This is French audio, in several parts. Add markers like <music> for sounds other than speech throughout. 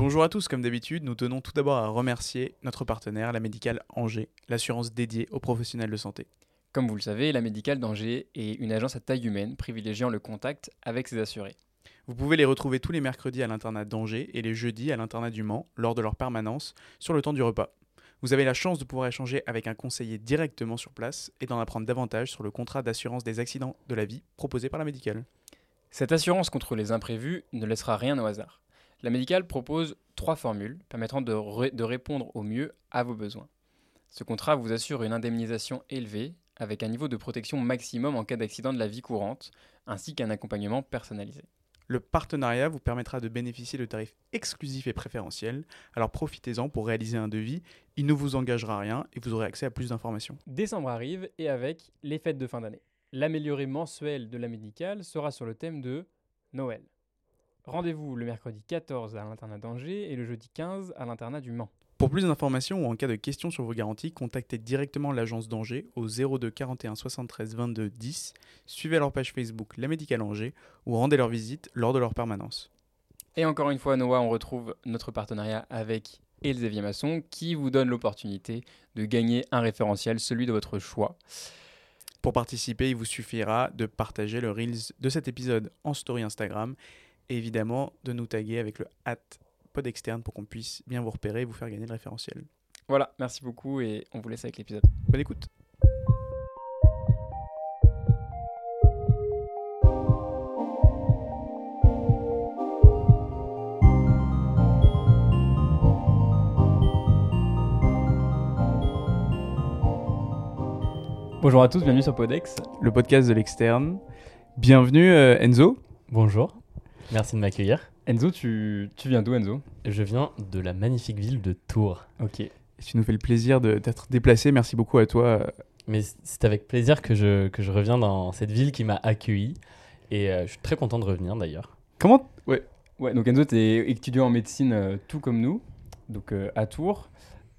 Bonjour à tous, comme d'habitude, nous tenons tout d'abord à remercier notre partenaire, la Médicale Angers, l'assurance dédiée aux professionnels de santé. Comme vous le savez, la Médicale d'Angers est une agence à taille humaine privilégiant le contact avec ses assurés. Vous pouvez les retrouver tous les mercredis à l'internat d'Angers et les jeudis à l'internat du Mans lors de leur permanence sur le temps du repas. Vous avez la chance de pouvoir échanger avec un conseiller directement sur place et d'en apprendre davantage sur le contrat d'assurance des accidents de la vie proposé par la Médicale. Cette assurance contre les imprévus ne laissera rien au hasard. La Médicale propose trois formules permettant de, ré- de répondre au mieux à vos besoins. Ce contrat vous assure une indemnisation élevée avec un niveau de protection maximum en cas d'accident de la vie courante, ainsi qu'un accompagnement personnalisé. Le partenariat vous permettra de bénéficier de tarifs exclusifs et préférentiels, alors profitez-en pour réaliser un devis, il ne vous engagera à rien et vous aurez accès à plus d'informations. Décembre arrive et avec les fêtes de fin d'année. L'amélioré mensuel de la médicale sera sur le thème de Noël. Rendez-vous le mercredi 14 à l'internat d'Angers et le jeudi 15 à l'internat du Mans. Pour plus d'informations ou en cas de questions sur vos garanties, contactez directement l'agence d'Angers au 02 41 73 22 10, suivez leur page Facebook La Médicale Angers ou rendez leur visite lors de leur permanence. Et encore une fois, Noah, on retrouve notre partenariat avec Elsevier Masson qui vous donne l'opportunité de gagner un référentiel, celui de votre choix. Pour participer, il vous suffira de partager le Reels de cet épisode en story Instagram et évidemment de nous taguer avec le hat pod externe pour qu'on puisse bien vous repérer et vous faire gagner le référentiel. Voilà, merci beaucoup et on vous laisse avec l'épisode. Bonne écoute Bonjour à tous, bienvenue sur Podex. Le podcast de l'externe. Bienvenue euh, Enzo. Bonjour, merci de m'accueillir. Enzo, tu, tu viens d'où Enzo? Je viens de la magnifique ville de Tours. Ok. Tu nous fais le plaisir de- d'être déplacé. Merci beaucoup à toi. Mais c'est avec plaisir que je, que je reviens dans cette ville qui m'a accueilli. Et euh, je suis très content de revenir d'ailleurs. Comment Ouais. Ouais, donc Enzo, tu es étudiant en médecine euh, tout comme nous, donc euh, à Tours.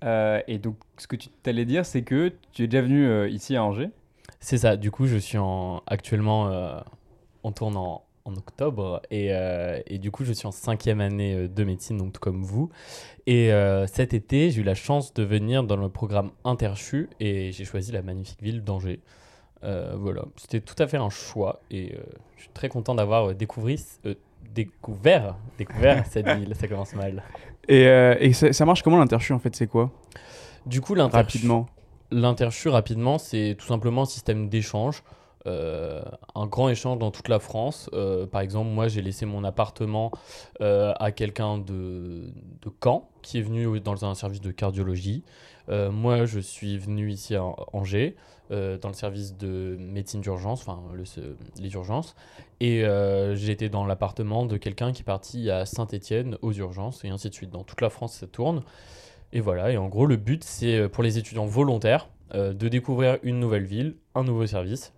Et donc, ce que tu t'allais dire, c'est que tu es déjà venu ici à Angers? C'est ça, du coup je suis en, actuellement en tourne en, octobre. Et, euh, et du coup je suis en cinquième année euh, de médecine, donc tout comme vous. Et euh, cet été j'ai eu la chance de venir dans le programme Interchu et j'ai choisi la magnifique ville d'Angers. Euh, voilà, c'était tout à fait un choix et je suis très content d'avoir découvert, découvert, découvert <laughs> cette ville. Ça commence mal. Et, et ça, ça marche comment l'interchu en fait? C'est quoi? Du coup, l'interchu, Rapidement. l'interchu, rapidement, c'est tout simplement un système d'échange. Euh, un grand échange dans toute la France. Euh, par exemple, moi, j'ai laissé mon appartement euh, à quelqu'un de, de Caen qui est venu dans un service de cardiologie. Moi, je suis venu ici à Angers dans le service de médecine d'urgence, enfin les urgences. Et été dans l'appartement de quelqu'un qui est parti à Saint-Étienne aux urgences et ainsi de suite. Dans toute la France, ça tourne. Et voilà, et en gros, le but, c'est pour les étudiants volontaires de découvrir une nouvelle ville, un nouveau service.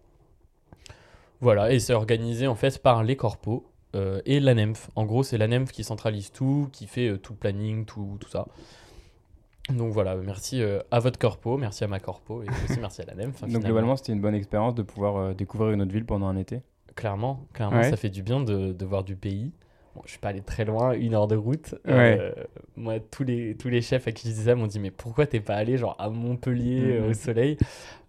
Voilà, et c'est organisé en fait par les corpos euh, et l'ANEMF. En gros, c'est l'ANEMF qui centralise tout, qui fait euh, tout le planning, tout, tout ça. Donc voilà, merci euh, à votre corpo, merci à ma corpo et aussi merci à l'ANEMF. hein, donc, globalement, c'était une bonne expérience de pouvoir euh, découvrir une autre ville pendant un été? Clairement, clairement, Ouais. ça fait du bien de, de voir du pays. Bon, je suis pas allé très loin, une heure de route. Euh, moi, tous les, tous les chefs à qui je disais ça m'ont dit Mais pourquoi t'es pas allé genre à Montpellier euh, Mhm. au soleil?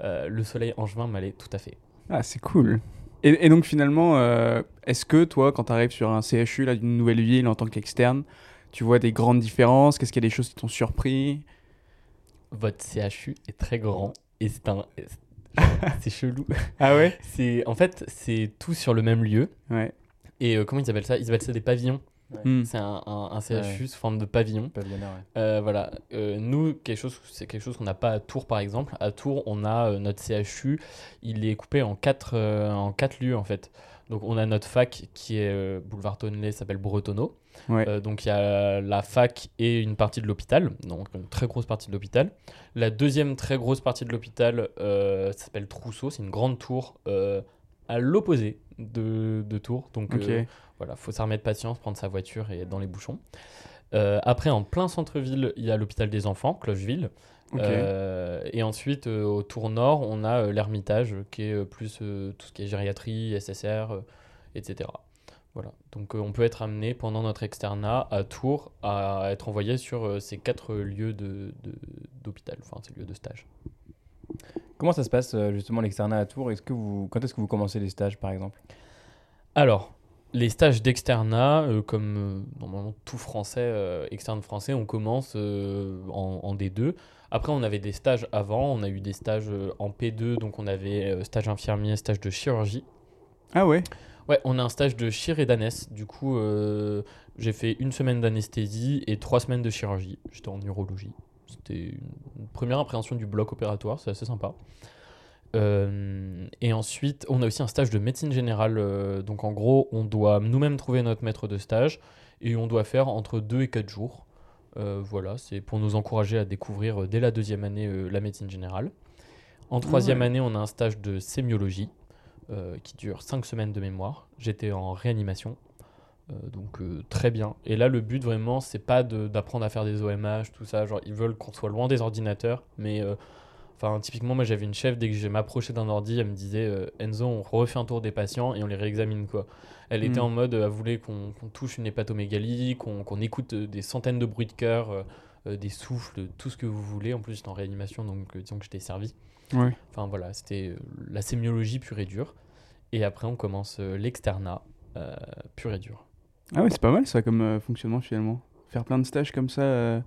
Euh, Le soleil angevin m'allait tout à fait. Ah, c'est cool. Et, et donc finalement, euh, est-ce que toi, quand tu arrives sur un CHU d'une nouvelle ville en tant qu'externe, tu vois des grandes différences? Qu'est-ce qu'il y a des choses qui t'ont surpris? Votre CHU est très grand et c'est un. <laughs> c'est chelou. Ah ouais? C'est en fait c'est tout sur le même lieu Ouais. et euh, comment ils appellent ça? Ils appellent ça des pavillons. Hmm. C'est un, un- un CHU Ouais. sous forme de pavillon. Pavillonnaire, ouais. Euh, voilà, Euh, nous, quelque chose, c'est quelque chose qu'on n'a pas à Tours par exemple. À Tours, on a euh, notre CHU, il est coupé en quatre, en quatre lieux en fait. Donc on a notre fac qui est boulevard Tonnelet, s'appelle Bretonneau. Ouais. Donc il y a la fac et une partie de l'hôpital, donc une très grosse partie de l'hôpital. La deuxième très grosse partie de l'hôpital s'appelle Trousseau, c'est une grande tour à l'opposé de, de Tours. Donc. Voilà, faut s'armer de patience, prendre sa voiture et être dans les bouchons. Euh, après, en plein centre-ville, il y a l'hôpital des enfants, Clocheville. Euh, et ensuite, euh, au tour nord, on a l'Ermitage, qui est plus tout ce qui est gériatrie, SSR, etc. Voilà. Donc on peut être amené pendant notre externat à Tours à être envoyé sur ces quatre lieux de, de- d'hôpital, enfin ces lieux de stage. Comment ça se passe justement l'externat à Tours? Est-ce que vous, quand est-ce que vous commencez les stages par exemple? Alors, les stages d'externat, euh, comme euh, normalement tout français, euh, externe français, on commence euh, en, en D2. Après, on avait des stages avant, on a eu des stages en P2, donc on avait stage infirmier, stage de chirurgie. Ah ouais Ouais, on a un stage de chir et d'anès. Du coup, j'ai fait une semaine d'anesthésie et trois semaines de chirurgie. J'étais en urologie. C'était une une première appréhension du bloc opératoire, c'est assez sympa. Euh, et ensuite, on a aussi un stage de médecine générale. euh, donc, en gros, on doit nous-mêmes trouver notre maître de stage et on doit faire entre 2 et 4 jours. Euh, voilà, c'est pour nous encourager à découvrir dès la deuxième année la médecine générale. En troisième ouais. année, on a un stage de sémiologie qui dure 5 semaines de mémoire. J'étais en réanimation, donc très bien. Et là, le but vraiment, c'est pas d'apprendre à faire des OMH, tout ça. Genre, ils veulent qu'on soit loin des ordinateurs, mais enfin, typiquement, moi, j'avais une chef dès que je m'approchais d'un ordi, elle me disait euh, Enzo, on refait un tour des patients et on les réexamine quoi. Elle était Mm. en mode, elle voulait qu'on touche une hépatomégalie, qu'on écoute euh, des centaines de bruits de cœur. euh, des souffles, tout ce que vous voulez. En plus, j'étais en réanimation, donc disons que j'étais servi. Ouais. Enfin voilà, c'était la sémiologie pure et dure. Et après, on commence l'externat euh, pur et dur. Ah ouais, c'est pas mal ça comme fonctionnement finalement. Faire plein de stages comme ça.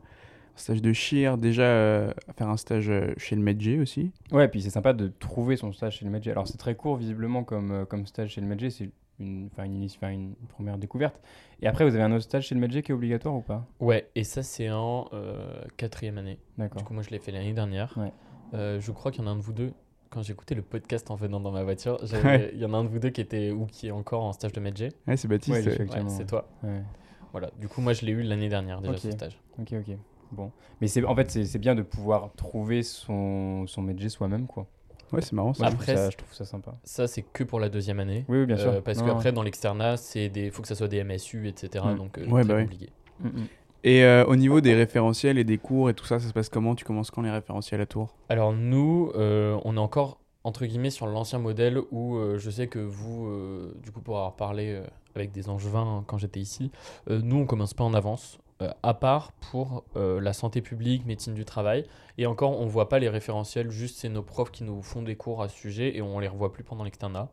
Stage de chir, déjà euh, faire un stage euh, chez le médecin aussi. Ouais, et puis c'est sympa de trouver son stage chez le médecin. Alors c'est très court visiblement comme, euh, comme stage chez le médecin, c'est une, enfin, une, une première découverte. Et après, vous avez un autre stage chez le médecin qui est obligatoire ou pas? Ouais, et ça, c'est en euh, quatrième année. D'accord. Du coup, moi, je l'ai fait l'année dernière. Ouais. Euh, je crois qu'il y en a un de vous deux. Quand j'écoutais le podcast en venant dans ma voiture, <laughs> Ouais. il y en a un de vous deux qui était ou qui est encore en stage de Medjay. Ouais, c'est Baptiste. Ouais, c'est toi. Ouais. Voilà. Du coup, moi, je l'ai eu l'année dernière déjà ce stage. Ok, ok. Bon. Mais c'est, en fait, c'est, c'est bien de pouvoir trouver son, son médecin soi-même, quoi. Ouais, c'est marrant ça. Moi, je, Après, trouve ça, je trouve ça sympa. Ça, c'est que pour la deuxième année. Oui, oui, bien sûr. Euh, parce qu'après, dans l'externat, c'est des, faut que ça soit des MSU, etc. Mm. Donc, euh, Ouais, bah compliqué. Mm, mm. Et euh, au niveau des référentiels et des cours et tout ça, ça se passe comment? Tu commences quand les référentiels à Tours? Alors nous, euh, on est encore entre guillemets sur l'ancien modèle où euh, je sais que vous, euh, du coup pour avoir parlé euh, avec des angevins quand j'étais ici, euh, nous on commence pas en avance, euh, à part pour euh, la santé publique, médecine du travail, et encore on voit pas les référentiels, juste c'est nos profs qui nous font des cours à ce sujet et on les revoit plus pendant l'externat.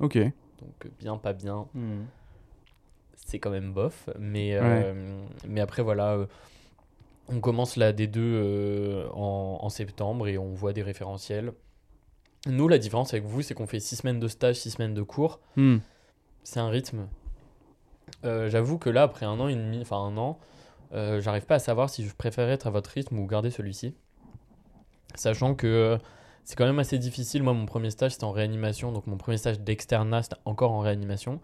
Ok. Donc euh, bien, pas bien, Mm. c'est quand même bof. Mais, euh, mais après, voilà, euh, on commence la D2 euh, en, en septembre et on voit des référentiels. Nous, la différence avec vous, c'est qu'on fait 6 semaines de stage, 6 semaines de cours. Hmm. C'est un rythme. Euh, J'avoue que là, après un an et demi, enfin un an, euh, j'arrive pas à savoir si je préfère être à votre rythme ou garder celui-ci. Sachant que euh, c'est quand même assez difficile. Moi, mon premier stage, c'était en réanimation. Donc, mon premier stage d'externat, c'était encore en réanimation.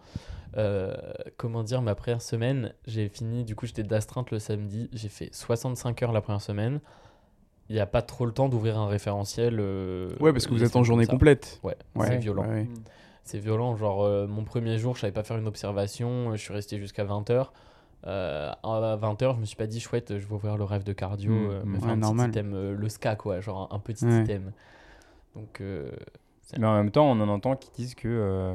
Euh, comment dire, ma première semaine, j'ai fini, du coup, j'étais d'astreinte le samedi. J'ai fait 65 heures la première semaine. Il n'y a pas trop le temps d'ouvrir un référentiel. Ouais, parce que vous êtes en journée complète. Ouais, Ouais, c'est violent. ouais. C'est violent, genre mon premier jour, je savais pas faire une observation, je suis resté jusqu'à 20h. à 20h, je me suis pas dit chouette, je vais ouvrir le rêve de cardio, Mm, euh, mm. me faire Ouais, un normal. petit item, euh, le ska quoi, genre un, un petit Ouais. item. Donc euh, Mais en même temps, on en entend qui disent que euh,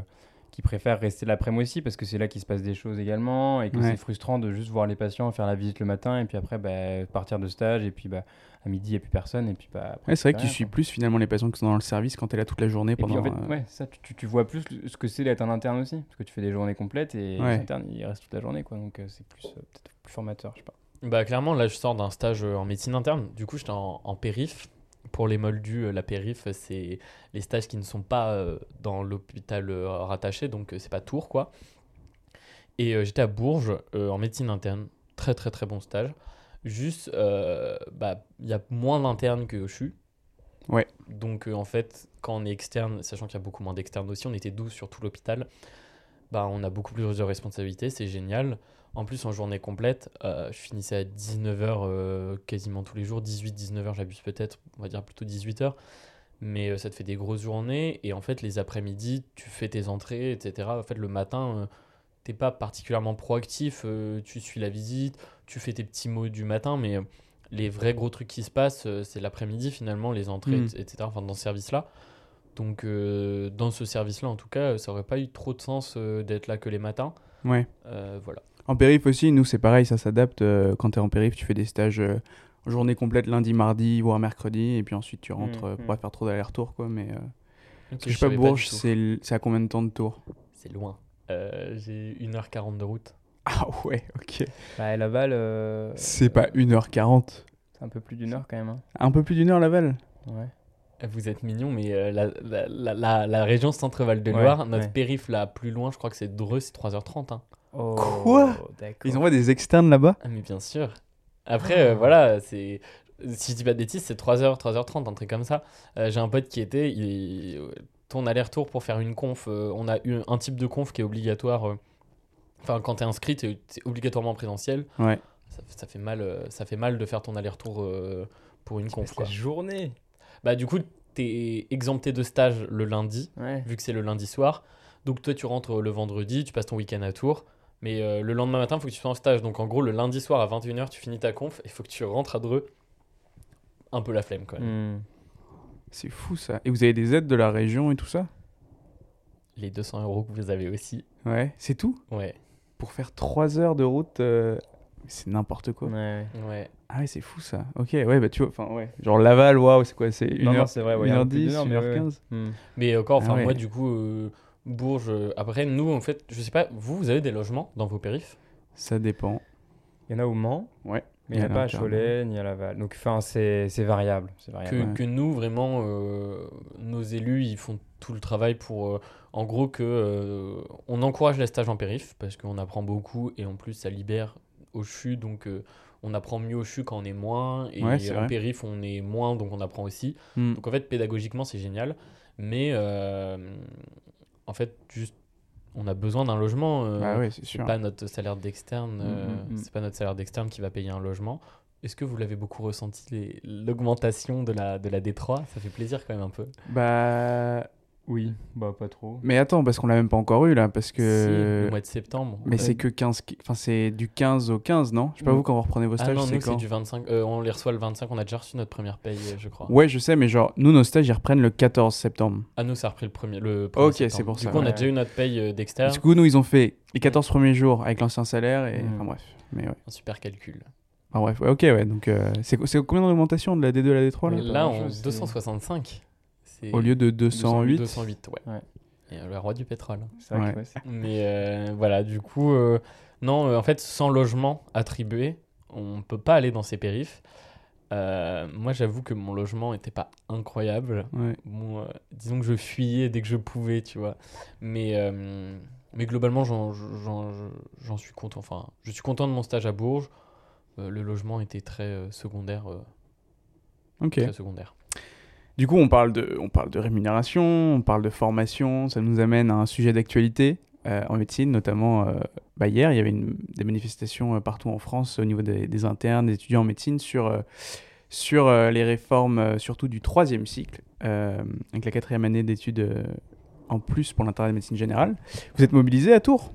qui préfèrent rester l'après-midi aussi parce que c'est là qu'il se passe des choses également et que Ouais. c'est frustrant de juste voir les patients faire la visite le matin et puis après bah, partir de stage et puis bah, à midi il n'y a plus personne et puis bah, après, Ouais, c'est vrai que tu suis plus finalement les patients qui sont dans le service quand tu es là toute la journée Et puis pendant. en fait, euh, ouais, ça, tu, tu- vois plus ce que c'est d'être un interne aussi parce que tu fais des journées complètes et Ouais. les internes ils restent toute la journée quoi donc euh, c'est plus euh, peut-être plus formateur, je sais pas. bah clairement là je sors d'un stage en médecine interne, du coup j'étais en, en périph. Pour les moldus, la périph c'est les stages qui ne sont pas dans l'hôpital rattaché, donc c'est pas Tours quoi. Et j'étais à Bourges en médecine interne, très très très bon stage. Juste, euh, bah, il y a moins d'internes que je suis. Ouais. Donc euh, en fait, quand on est externe, sachant qu'il y a beaucoup moins d'externes aussi, on était 12 sur tout l'hôpital, bah, on a beaucoup plus de responsabilités, c'est génial. En plus, en journée complète, euh, je finissais à 19h quasiment tous les jours, 18-19h, j'abuse peut-être, on va dire plutôt 18h. Mais euh, ça te fait des grosses journées. Et en fait, les après-midi, tu fais tes entrées, etc. En fait, le matin, t'es pas particulièrement proactif. euh, tu suis la visite, tu fais tes petits mots du matin. Mais euh, les vrais gros trucs qui se passent, euh, c'est l'après-midi finalement, les entrées, Mm. etc. Enfin, dans ce service-là. Donc, dans ce service-là, en tout cas, ça aurait pas eu trop de sens d'être là que les matins. Ouais. Voilà. En périph aussi, nous c'est pareil, ça s'adapte. quand tu es en périph, tu fais des stages journée complète lundi, mardi, voire mercredi, et puis ensuite tu rentres Mm, euh, pour pas faire trop d'aller-retour. quoi. Mais que je sais pas, Bourges, c'est à combien de temps de tour? C'est loin. Euh, J'ai 1h40 de route. Ah ouais, ok. Bah, Laval, euh, C'est pas 1h40. c'est un peu plus d'une heure quand même. hein. Un peu plus d'une heure, Laval Ouais. Vous êtes mignon, mais euh, la, la, la, la- la région Centre-Val de Loire, Ouais, notre ouais. périph' là plus loin, je crois que c'est Dreux, c'est 3h30. hein. Oh, Quoi? d'accord. Ils envoient des externes là-bas? Ah, mais bien sûr. Après, euh, voilà, c'est. Si je dis pas de bêtises, c'est 3h, 3h30, un truc comme ça. Euh, J'ai un pote qui était. Il... Ton aller-retour pour faire une conf, euh, on a eu un type de conf qui est obligatoire. euh, Enfin, quand t'es inscrit, t'es t'es obligatoirement présentiel. Ouais. Ça, ça fait mal, euh, ça fait mal de faire ton aller-retour euh, pour une conf. Quoi. journée. Bah, du coup, t'es exempté de stage le lundi, Ouais. vu que c'est le lundi soir. Donc, toi, tu rentres le vendredi, tu passes ton week-end à Tours. Mais euh, le lendemain matin, il faut que tu sois en stage. Donc, en gros, le lundi soir à 21h, tu finis ta conf. Il faut que tu rentres à Dreux. Un peu la flemme, quoi. Hmm. C'est fou ça. Et vous avez des aides de la région et tout ça? Les 200 euros que vous avez aussi. Ouais, c'est tout? Ouais, Pour faire 3 heures de route, euh, c'est n'importe quoi. Ouais. ouais. Ah ouais, c'est fou ça. Ok, ouais, bah tu vois, enfin ouais. Genre Laval, waouh, c'est quoi C'est 1h10, Non, non, c'est vrai, ouais, il y a un peu plus d'une heure, mais ouais, 1h15 Hmm. Mais encore, enfin, Ah ouais. moi, du coup, euh, Bourges. euh, après, nous, en fait, je sais pas, vous, vous avez des logements dans vos périphes? Ça dépend. Il y en a au Mans, Ouais. Mais il n'y a pas à. Cholet ni à Laval. Donc, enfin, c'est c'est variable. C'est variable. que, ouais. que nous, vraiment, euh, nos élus, ils font tout le travail pour, euh, en gros, que euh, on encourage les stages en périph parce qu'on apprend beaucoup et en plus, ça libère au CHU, donc euh, on apprend mieux au CHU quand on est moins et Ouais, en périph, on est moins, donc on apprend aussi. Hmm. Donc en fait, pédagogiquement, c'est génial, mais euh, en fait, juste, on a besoin d'un logement. euh, Bah ouais, c'est pas notre salaire d'externe, c'est pas notre salaire d'externe qui va payer un logement. Est-ce que vous l'avez beaucoup ressenti les- l'augmentation de la de la D3 Ça fait plaisir quand même un peu. Bah. Oui, bah pas trop. Mais attends, parce qu'on l'a même pas encore eu là, parce Si, que. le mois de septembre. Mais Euh, c'est que 15. qui- Enfin, c'est du 15 au 15, non? Je sais pas Mm. vous quand vous reprenez vos ah stages, non, c'est nous c'est du 25. euh, on les reçoit le 25. On a déjà reçu notre première paye, je crois. Ouais, je sais, mais genre, nous, nos stages, ils reprennent le 14 septembre. Ah nous ça a repris le premier. Le premier Ok, c'est pour du ça. coup, on a déjà eu notre paye euh, d'externe. Du coup, nous, ils ont fait les 14 premiers jours avec l'ancien salaire et. Mm. Enfin, bref. Mais ouais. Un super calcul. Enfin, bref, ouais, ok, ouais. Donc, euh, c'est c'est combien d'augmentation de la D2 à la D3 là? Là, c'est- 265. C'est Au lieu de 208. 208, ouais. Ouais. Et euh, le roi du pétrole. C'est vrai Ouais. que Mais euh, voilà, du coup, euh, non, en fait, sans logement attribué, on peut pas aller dans ces périphes. Euh, moi, j'avoue que mon logement était pas incroyable. Ouais. Bon, euh, disons que je fuyais dès que je pouvais, tu vois. Mais, euh, mais globalement, j'en- suis content. Enfin, je suis content de mon stage à Bourges. Euh, le logement était très euh, secondaire. euh, Ok. très secondaire. Du coup, on parle, de, on parle de rémunération, on parle de formation, ça nous amène à un sujet d'actualité euh, en médecine, notamment euh, bah, hier, il y avait des manifestations euh, partout en France au niveau des, internes, des étudiants en médecine sur, sur les réformes, surtout du troisième cycle, avec la quatrième année d'études en plus pour l'intérêt de médecine générale. Vous êtes mobilisés à Tours?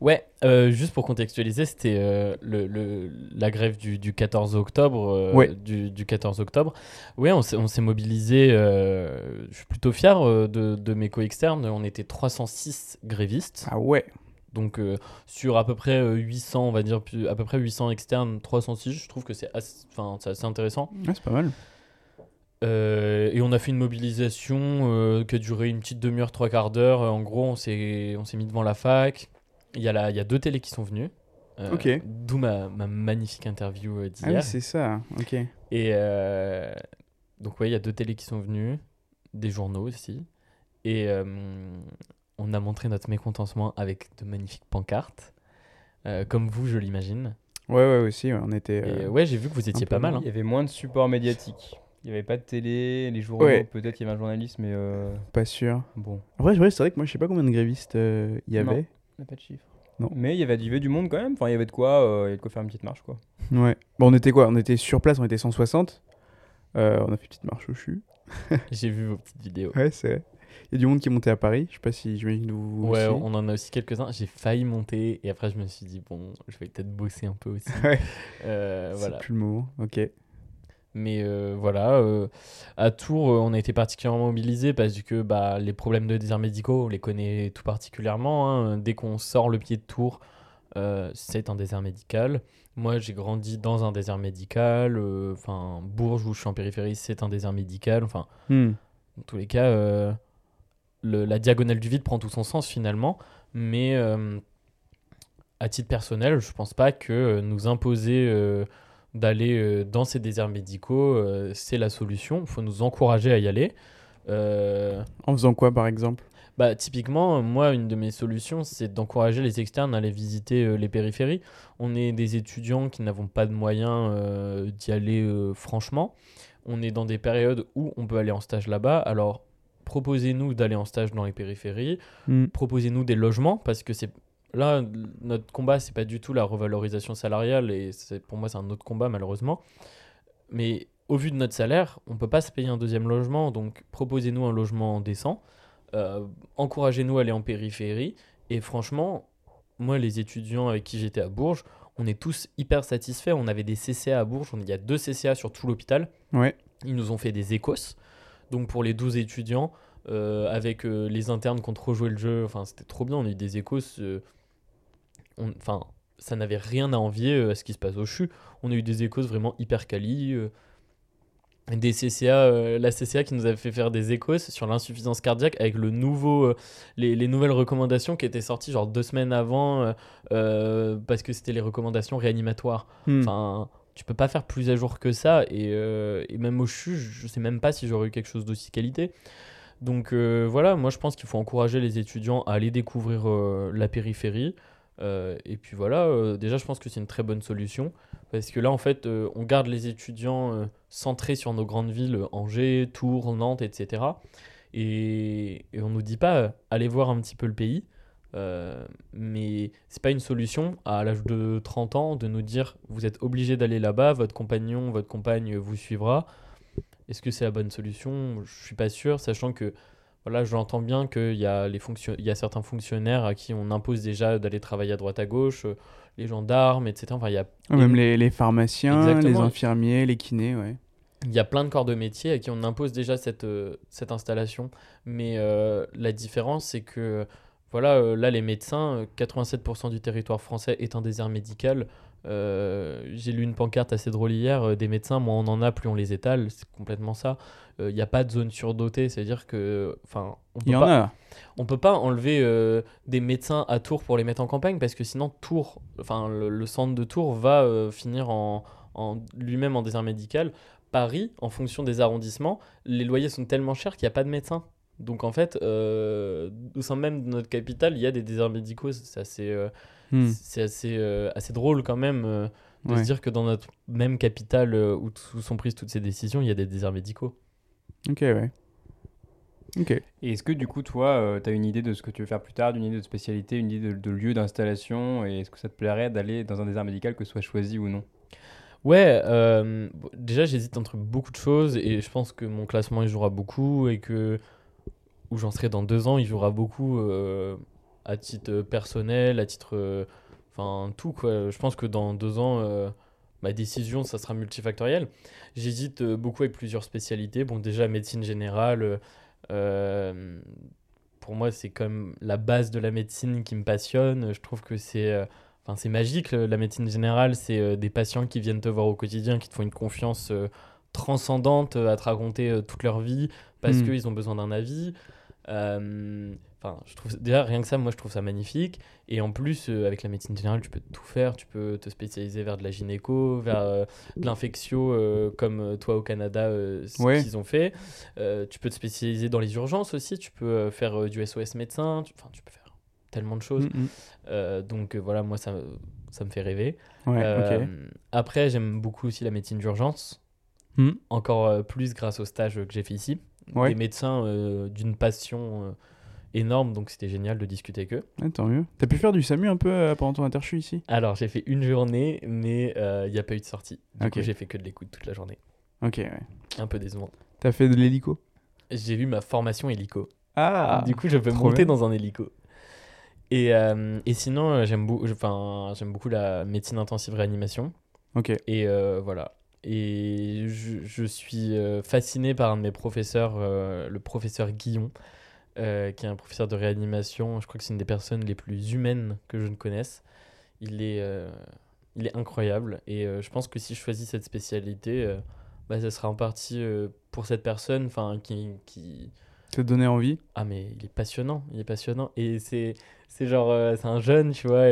Ouais, euh, juste pour contextualiser, c'était euh, le, le- la grève du, du 14 octobre. euh, Ouais. du, du 14 octobre. Ouais, on s'est mobilisé. je suis plutôt fier de, de mes co-externes. On était 306 grévistes. Ah ouais, Donc sur à peu près euh, 800, on va dire à peu près 800 externes, 306. Je trouve que c'est assez, intéressant. Ouais, c'est pas mal. Euh, et on a fait une mobilisation euh, qui a duré une petite demi-heure, trois quarts d'heure. En gros, on s'est mis devant la fac. Il y, a la- il y a deux télés qui sont venus. Euh, Ok. D'où ma, ma magnifique interview euh, Ah oui, d'hier. c'est ça, ok. et euh, donc, ouais, il y a deux télés qui sont venus, des journaux aussi. Et euh, on a montré notre mécontentement avec de magnifiques pancartes. euh, comme vous, je l'imagine. Ouais, ouais, aussi, ouais, on était... Et ouais, j'ai vu que vous étiez pas mal. Il y avait moins de support médiatique. Il n'y avait pas de télé, les journaux, Ouais. peut-être qu'il y avait un journaliste, mais euh, Pas sûr. bon, Après, ouais, c'est vrai que moi, je sais pas combien de grévistes euh, il y Non. avait. On n'a pas de chiffres. Non. Mais il y avait du monde quand même. Enfin, il y avait de quoi, euh, il y avait de quoi faire une petite marche, quoi. Ouais. Bon, on était quoi? On était sur place, on était 160. Euh, on a fait une petite marche au CHU. <laughs> J'ai vu vos petites vidéos. Ouais, c'est vrai. Il y a du monde qui est monté à Paris. Je sais pas si j'imagine que vous. Ouais, aussi. on en a aussi quelques-uns. J'ai failli monter et après je me suis dit bon, je vais peut-être bosser un peu aussi. <laughs> Ouais. Euh, C'est voilà. plus le moment. Ok. Mais euh, voilà, euh, à Tours, euh, on a été particulièrement mobilisés parce que bah, les problèmes de déserts médicaux, on les connaît tout particulièrement. hein. Dès qu'on sort le pied de Tours, c'est un désert médical. Moi, j'ai grandi dans un désert médical. Enfin, Bourges, où je suis en périphérie, c'est un désert médical. Enfin, Hmm. dans tous les cas, le- la diagonale du vide prend tout son sens finalement. Mais à titre personnel, je pense pas que nous imposer d'aller euh, dans ces déserts médicaux, euh, c'est la solution. Il faut nous encourager à y aller. Euh, En faisant quoi, par exemple? bah, typiquement, moi, une de mes solutions, c'est d'encourager les externes à aller visiter euh, les périphéries. On est des étudiants qui n'avons pas de moyens euh, d'y aller euh, franchement. On est dans des périodes où on peut aller en stage là-bas. Alors, proposez-nous d'aller en stage dans les périphéries. Hmm. Proposez-nous des logements parce que c'est là notre combat, c'est pas du tout la revalorisation salariale et pour moi c'est un autre combat malheureusement. Mais au vu de notre salaire, on peut pas se payer un deuxième logement, donc proposez-nous un logement décent. Euh, encouragez-nous à aller en périphérie. Et franchement, moi, les étudiants avec qui j'étais à Bourges, on est tous hyper satisfaits. On avait des CCA à Bourges, on- il y a deux CCA sur tout l'hôpital. Ouais. Ils nous ont fait des écos. Donc pour les 12 étudiants, euh, avec euh, les internes qui ont trop joué le jeu, enfin c'était trop bien, on a eu des écos. euh, on- Enfin, ça n'avait rien à envier euh, à ce qui se passe au CHU. On a eu des écos vraiment hyper quali. euh, des CCA, euh, la CCA qui nous avait fait faire des échos sur l'insuffisance cardiaque avec le nouveau, les, les nouvelles recommandations qui étaient sorties genre deux semaines avant parce que c'était les recommandations réanimatoires. Hmm. Enfin, tu peux pas faire plus à jour que ça et, euh, et même au CHU, je sais même pas si j'aurais eu quelque chose d'aussi qualité. Donc euh, voilà, moi je pense qu'il faut encourager les étudiants à aller découvrir euh, la périphérie. Euh, et puis voilà, euh, déjà je pense que c'est une très bonne solution parce que là en fait euh, on garde les étudiants centrés sur nos grandes villes, Angers, Tours, Nantes, etc. Et, et on nous dit pas allez voir un petit peu le pays. Mais c'est pas une solution à l'âge de 30 ans de nous dire vous êtes obligé d'aller là-bas, votre compagnon, votre compagne vous suivra. Est-ce que c'est la bonne solution? Je suis pas sûr, sachant que voilà, j'entends bien qu'il y, a les fonction- il y a certains fonctionnaires à qui on impose déjà d'aller travailler à droite à gauche, euh, les gendarmes, etc. Enfin, il y a, Même les, les pharmaciens, les infirmiers, les kinés, ouais. il y a plein de corps de métier à qui on impose déjà cette, euh, cette installation. Mais euh, la différence, c'est que voilà, là, les médecins, euh, 87% du territoire français est un désert médical. Euh, J'ai lu une pancarte assez drôle hier, euh, des médecins, moins on en a, plus on les étale. C'est complètement ça. Euh, Il n'y a pas de zone surdotée, c'est-à-dire que. Enfin, on peut y en pas- a. on peut pas enlever euh, des médecins à Tours pour les mettre en campagne parce que sinon Tours, enfin le, le centre de Tours va euh, finir en, en- lui-même en désert médical. Paris, en fonction des arrondissements, les loyers sont tellement chers qu'il n'y a pas de médecins. Donc en fait, euh, au sein même de notre capitale, il y a des déserts médicaux. C'est assez, Hmm. c'est assez, euh, assez drôle quand même euh, de Ouais. se dire que dans notre même capitale euh, où, sont prises toutes ces décisions, il y a des déserts médicaux. Ok, ouais. Ok. Et est-ce que du coup, toi, tu as une idée de ce que tu veux faire plus tard, d'une idée de spécialité, une idée de, de lieu d'installation Et est-ce que ça te plairait d'aller dans un désert médical, que ce soit choisi ou non? Ouais, euh, déjà j'hésite entre beaucoup de choses et je pense que mon classement il jouera beaucoup et que où j'en serai dans deux ans il jouera beaucoup euh, à titre personnel, à titre, euh, enfin tout quoi. Je pense que dans deux ans euh, ma décision ça sera multifactoriel. J'hésite euh, beaucoup avec plusieurs spécialités. Bon déjà médecine générale, euh, euh, pour moi c'est comme la base de la médecine qui me passionne. Je trouve que c'est euh, Enfin, c'est magique, la médecine générale, c'est euh, des patients qui viennent te voir au quotidien, qui te font une confiance euh, transcendante euh, à te raconter euh, toute leur vie parce Mm. qu'ils ont besoin d'un avis. Enfin, je trouve déjà rien que ça, moi je trouve ça magnifique. Et en plus, euh, avec la médecine générale, tu peux tout faire. Tu peux te spécialiser vers de la gynéco, vers euh, de l'infectio, euh, comme toi au Canada, ce Ouais. qu'ils ont fait. Tu peux te spécialiser dans les urgences aussi. Tu peux faire du SOS médecin. Tu- Enfin, tu peux faire tellement de choses. Mm, mm. Donc voilà, moi ça, me- ça me fait rêver. Ouais. Après, j'aime beaucoup aussi la médecine d'urgence. Hmm. Encore plus grâce au stage que j'ai fait ici. Ouais. Des médecins d'une passion énorme, donc c'était génial de discuter avec eux. Ah, tant mieux. T'as pu faire du SAMU un peu euh, pendant ton interchu ici? Alors, j'ai fait une journée, mais euh, il n'y a pas eu de sortie. Du Ok. coup, j'ai fait que de l'écoute toute la journée. Ok, ouais. Un peu décevant. T'as fait de l'hélico? J'ai vu ma formation hélico. Ah du coup, je peux monter bien. dans un hélico. Et, euh, et sinon, euh, j'aime beau- beaucoup la médecine intensive réanimation. Ok. Et euh, voilà. et je, je suis euh, fasciné par un de mes professeurs, euh, le professeur Guillon, euh, qui est un professeur de réanimation. Je crois que c'est une des personnes les plus humaines que je ne connaisse. Il est, euh, il est incroyable et euh, je pense que si je choisis cette spécialité, bah, ça sera en partie pour cette personne enfin, qui, qui... Ça te donnait envie Ah mais il est passionnant, il est passionnant. Et c'est, c'est genre, c'est un jeune, tu vois,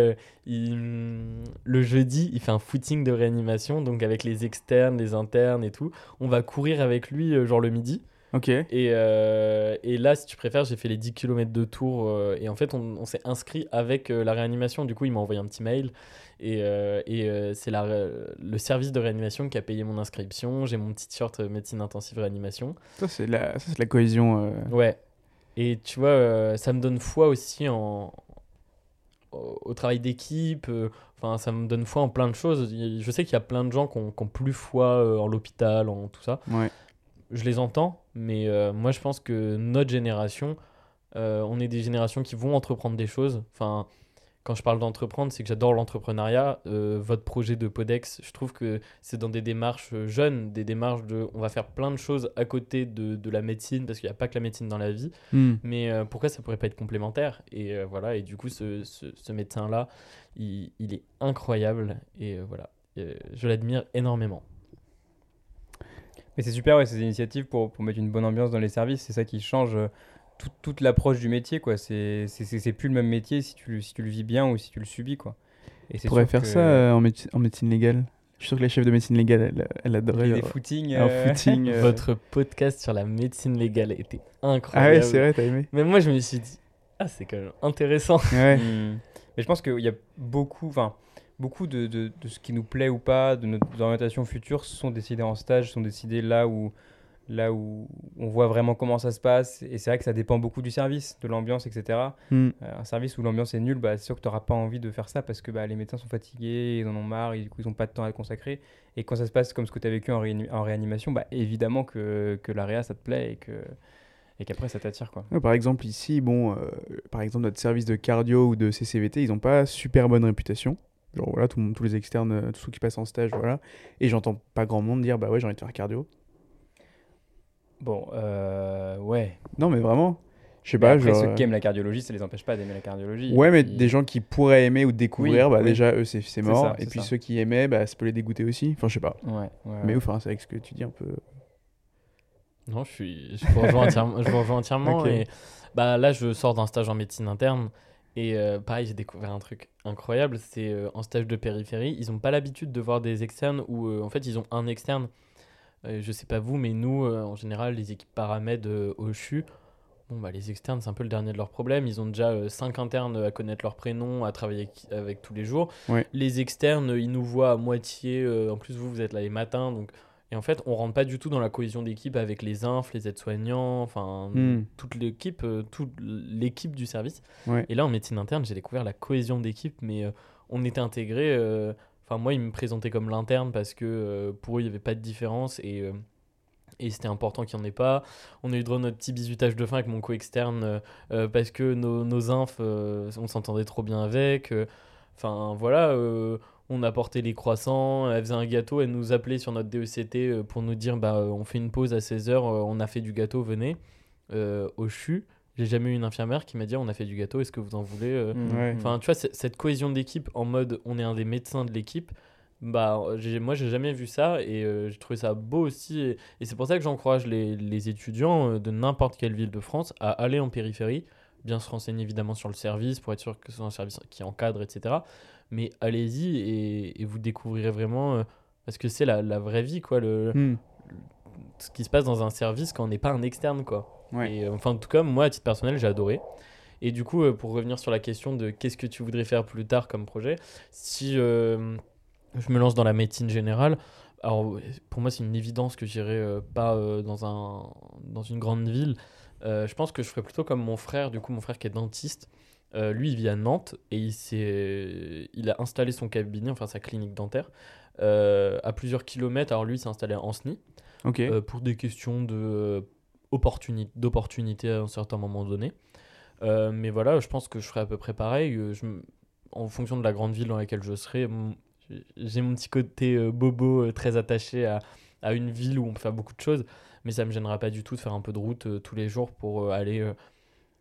il, le jeudi, il fait un footing de réanimation, donc avec les externes, les internes et tout. On va courir avec lui, genre le midi. Ok. Et, euh, et là, si tu préfères, j'ai fait les 10 km de tour. euh, et en fait, on, on s'est inscrit avec euh, la réanimation. Du coup, il m'a envoyé un petit mail. Et, et c'est le service de réanimation qui a payé mon inscription. J'ai mon petit t-shirt médecine intensive réanimation. Ça, c'est la, la cohésion. Ouais. Et tu vois, ça me donne foi aussi en, au, au travail d'équipe. Enfin, ça me donne foi en plein de choses. Je sais qu'il y a plein de gens qui ont, qui ont plus foi en l'hôpital, en tout ça. Ouais. Je les entends, mais euh, moi, je pense que notre génération, euh, on est des générations qui vont entreprendre des choses. Enfin, quand je parle d'entreprendre, c'est que j'adore l'entrepreneuriat. Euh, votre projet de Podex, je trouve que c'est dans des démarches jeunes, des démarches de on va faire plein de choses à côté de, de la médecine, parce qu'il n'y a pas que la médecine dans la vie. hmm. Mais euh, pourquoi ça pourrait pas être complémentaire? Et euh, voilà, et du coup, ce, ce, ce médecin-là, il, il est incroyable. Et voilà, je l'admire énormément. Mais c'est super, ouais, ces initiatives pour, pour mettre une bonne ambiance dans les services, c'est ça qui change euh, tout- toute l'approche du métier, quoi. C'est c'est- c'est- c'est plus le même métier si tu, le- si tu le vis bien ou si tu le subis, quoi. Et pourrais faire que ça euh, en, méde- en médecine légale. Je suis sûr que la chef de médecine légale, elle, elle adorerait. il y a des genre, footings. euh, footing. <laughs> euh. Votre podcast sur la médecine légale était Ah incroyable. ouais, c'est vrai, t'as aimé Mais moi, je me suis dit, ah, c'est quand même intéressant. Ouais. <laughs> Hmm. Mais je pense qu'il y a beaucoup, enfin, beaucoup de, de, de ce qui nous plaît ou pas, de nos orientations futures, sont décidées en stage, sont décidées là où, là où on voit vraiment comment ça se passe. Et c'est vrai que ça dépend beaucoup du service, de l'ambiance, etc. Hmm. Euh, un service où l'ambiance est nulle, bah, c'est sûr que tu n'auras pas envie de faire ça parce que bah, les médecins sont fatigués, ils en ont marre, et du coup ils n'ont pas de temps à consacrer. Et quand ça se passe comme ce que tu as vécu en, réani- en réanimation, bah, évidemment que, que l'AREA ça te plaît et que et qu'après ça t'attire. quoi. Ouais, Par exemple, ici, bon, euh, par exemple, notre service de cardio ou de CCVT, ils n'ont pas super bonne réputation. Genre, voilà, tout le monde- tous les externes, euh, tous ceux qui passent en stage, voilà. Et j'entends pas grand monde dire, bah ouais, j'ai envie de faire cardio. Bon, euh, ouais. Non, mais vraiment, je sais Mais pas, après, genre. ceux euh, qui aiment la cardiologie, ça les empêche pas d'aimer la cardiologie. Ouais, mais Ils- des gens qui pourraient aimer ou découvrir, Oui, bah oui. déjà, eux, c'est mort. ça, et puis ça. ceux qui aimaient, bah ça peut les dégoûter aussi. Enfin, je sais pas. Ouais, ouais, Mais ouais. ouf, hein, c'est avec ce que tu dis un peu. Non, je, suis, je vous rejoins entièrement. Je vous rejoins entièrement <laughs> Ok. et, bah, là, je sors d'un stage en médecine interne. Et euh, pareil, j'ai découvert un truc incroyable. C'est euh, en stage de périphérie. Ils n'ont pas l'habitude de voir des externes où, euh, en fait, ils ont un externe. Je sais pas vous, mais nous, en général, les équipes paramèdes au CHU, bon, bah, les externes, c'est un peu le dernier de leurs problèmes. Ils ont déjà 5 internes à connaître leur prénom, à travailler avec, tous les jours. Ouais. Les externes, ils nous voient à moitié. en plus, vous, vous êtes là les matins. Donc, et en fait, on rentre pas du tout dans la cohésion d'équipe avec les infs, les aides-soignants, enfin Hmm. toute l'équipe, euh, toute l'équipe du service. Ouais. Et là, en médecine interne, j'ai découvert la cohésion d'équipe, mais euh, on était intégrés. euh, Enfin, moi, ils me présentaient comme l'interne parce que euh, pour eux, il n'y avait pas de différence et, et c'était important qu'il n'y en ait pas. On a eu droit à notre petit bisutage de fin avec mon co-externe parce que nos, nos infs, on s'entendait trop bien avec. Enfin, voilà. Euh, on apportait les croissants, elle faisait un gâteau, elle nous appelait sur notre DECT euh, pour nous dire bah, euh, on fait une pause à 16h, on a fait du gâteau, venez. Euh, au CHU, j'ai jamais eu une infirmière qui m'a dit on a fait du gâteau, est-ce que vous en voulez euh Mm. Ouais. Enfin, tu vois, cette cohésion d'équipe en mode on est un des médecins de l'équipe, bah, moi j'ai jamais vu ça et euh, j'ai trouvé ça beau aussi. Et, et c'est pour ça que j'encourage les, les étudiants euh, de n'importe quelle ville de France à aller en périphérie, bien se renseigner évidemment sur le service pour être sûr que ce soit un service qui encadre, etc. Mais allez-y et, et vous découvrirez vraiment, euh, parce que c'est la, la vraie vie, quoi, le, Hmm. ce qui se passe dans un service quand on n'est pas un externe, quoi. Ouais. Et, euh, enfin, en tout cas, moi, à titre personnel, j'ai adoré. Et du coup, euh, pour revenir sur la question de qu'est-ce que tu voudrais faire plus tard comme projet, si euh, je me lance dans la médecine générale, alors pour moi, c'est une évidence que j'irai euh, pas euh, dans, un, dans une grande ville. Je pense que je ferais plutôt comme mon frère, du coup, mon frère qui est dentiste. Euh, lui, il vit à Nantes et il, il a installé son cabinet, enfin sa clinique dentaire, euh, à plusieurs kilomètres. Alors lui, il s'est installé à Ancenis. Euh, pour des questions de, d'opportunité à un certain moment donné. Mais voilà, je pense que je ferai à peu près pareil. Je en fonction de la grande ville dans laquelle je serai, j'ai- mon petit côté bobo très attaché à, à une ville où on peut faire beaucoup de choses, mais ça me gênera pas du tout de faire un peu de route tous les jours pour aller.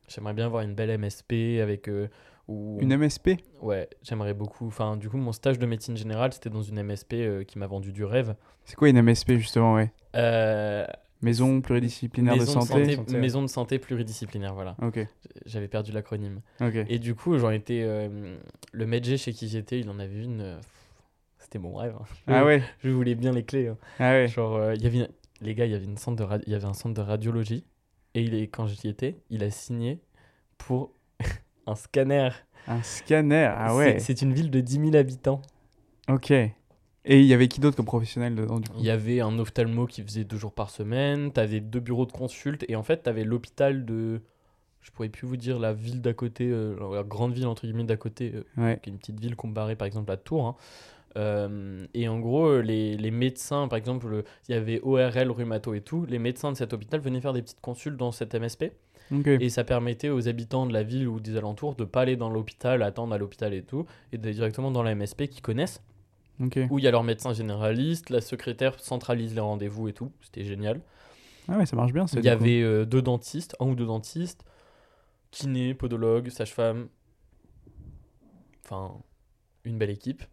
J'aimerais bien avoir une belle MSP avec. euh, où Une MSP Ouais, j'aimerais beaucoup. Enfin, du coup, mon stage de médecine générale, c'était dans une MSP euh, qui m'a vendu du rêve. C'est quoi une MSP justement, ouais? Euh, Maison pluridisciplinaire maison, de santé. maison de santé pluridisciplinaire, voilà. Ok, J'avais perdu l'acronyme. ok. Et du coup, j'en étais. euh, le médecin chez qui j'étais, il en avait une. C'était mon rêve. hein. Ah ouais? Je voulais bien les clés. hein. Ah ouais Genre, il y avait une- les gars, il y avait une centre de ra- il y avait un centre de radiologie et il est quand j'y étais, il a signé pour <laughs> un scanner. Un scanner, ah ouais C'est une ville de 10 000 habitants. Ok. Et il y avait qui d'autre comme professionnel dedans du coup? Il y avait un ophtalmo qui faisait deux jours par semaine, t'avais deux bureaux de consulte et en fait t'avais l'hôpital de je pourrais plus vous dire la ville d'à côté, euh, la grande ville entre guillemets d'à côté, euh, Ouais. qui est une petite ville comparée par exemple à Tours. hein. Euh, et en gros, euh, les, les médecins, par exemple, le- il y avait ORL, rhumato et tout, les médecins de cet hôpital venaient faire des petites consultes dans cette MSP. Et ça permettait aux habitants de la ville ou des alentours de pas aller dans l'hôpital, attendre à l'hôpital et tout, et d'aller directement dans la MSP qu'ils connaissent, où il y a leur médecin généraliste, la secrétaire centralise les rendez-vous et tout. C'était génial. Ah ouais, ça marche bien. Il y avait euh, deux dentistes, un ou deux dentistes, kiné, podologue, sage-femme. Enfin, une belle équipe.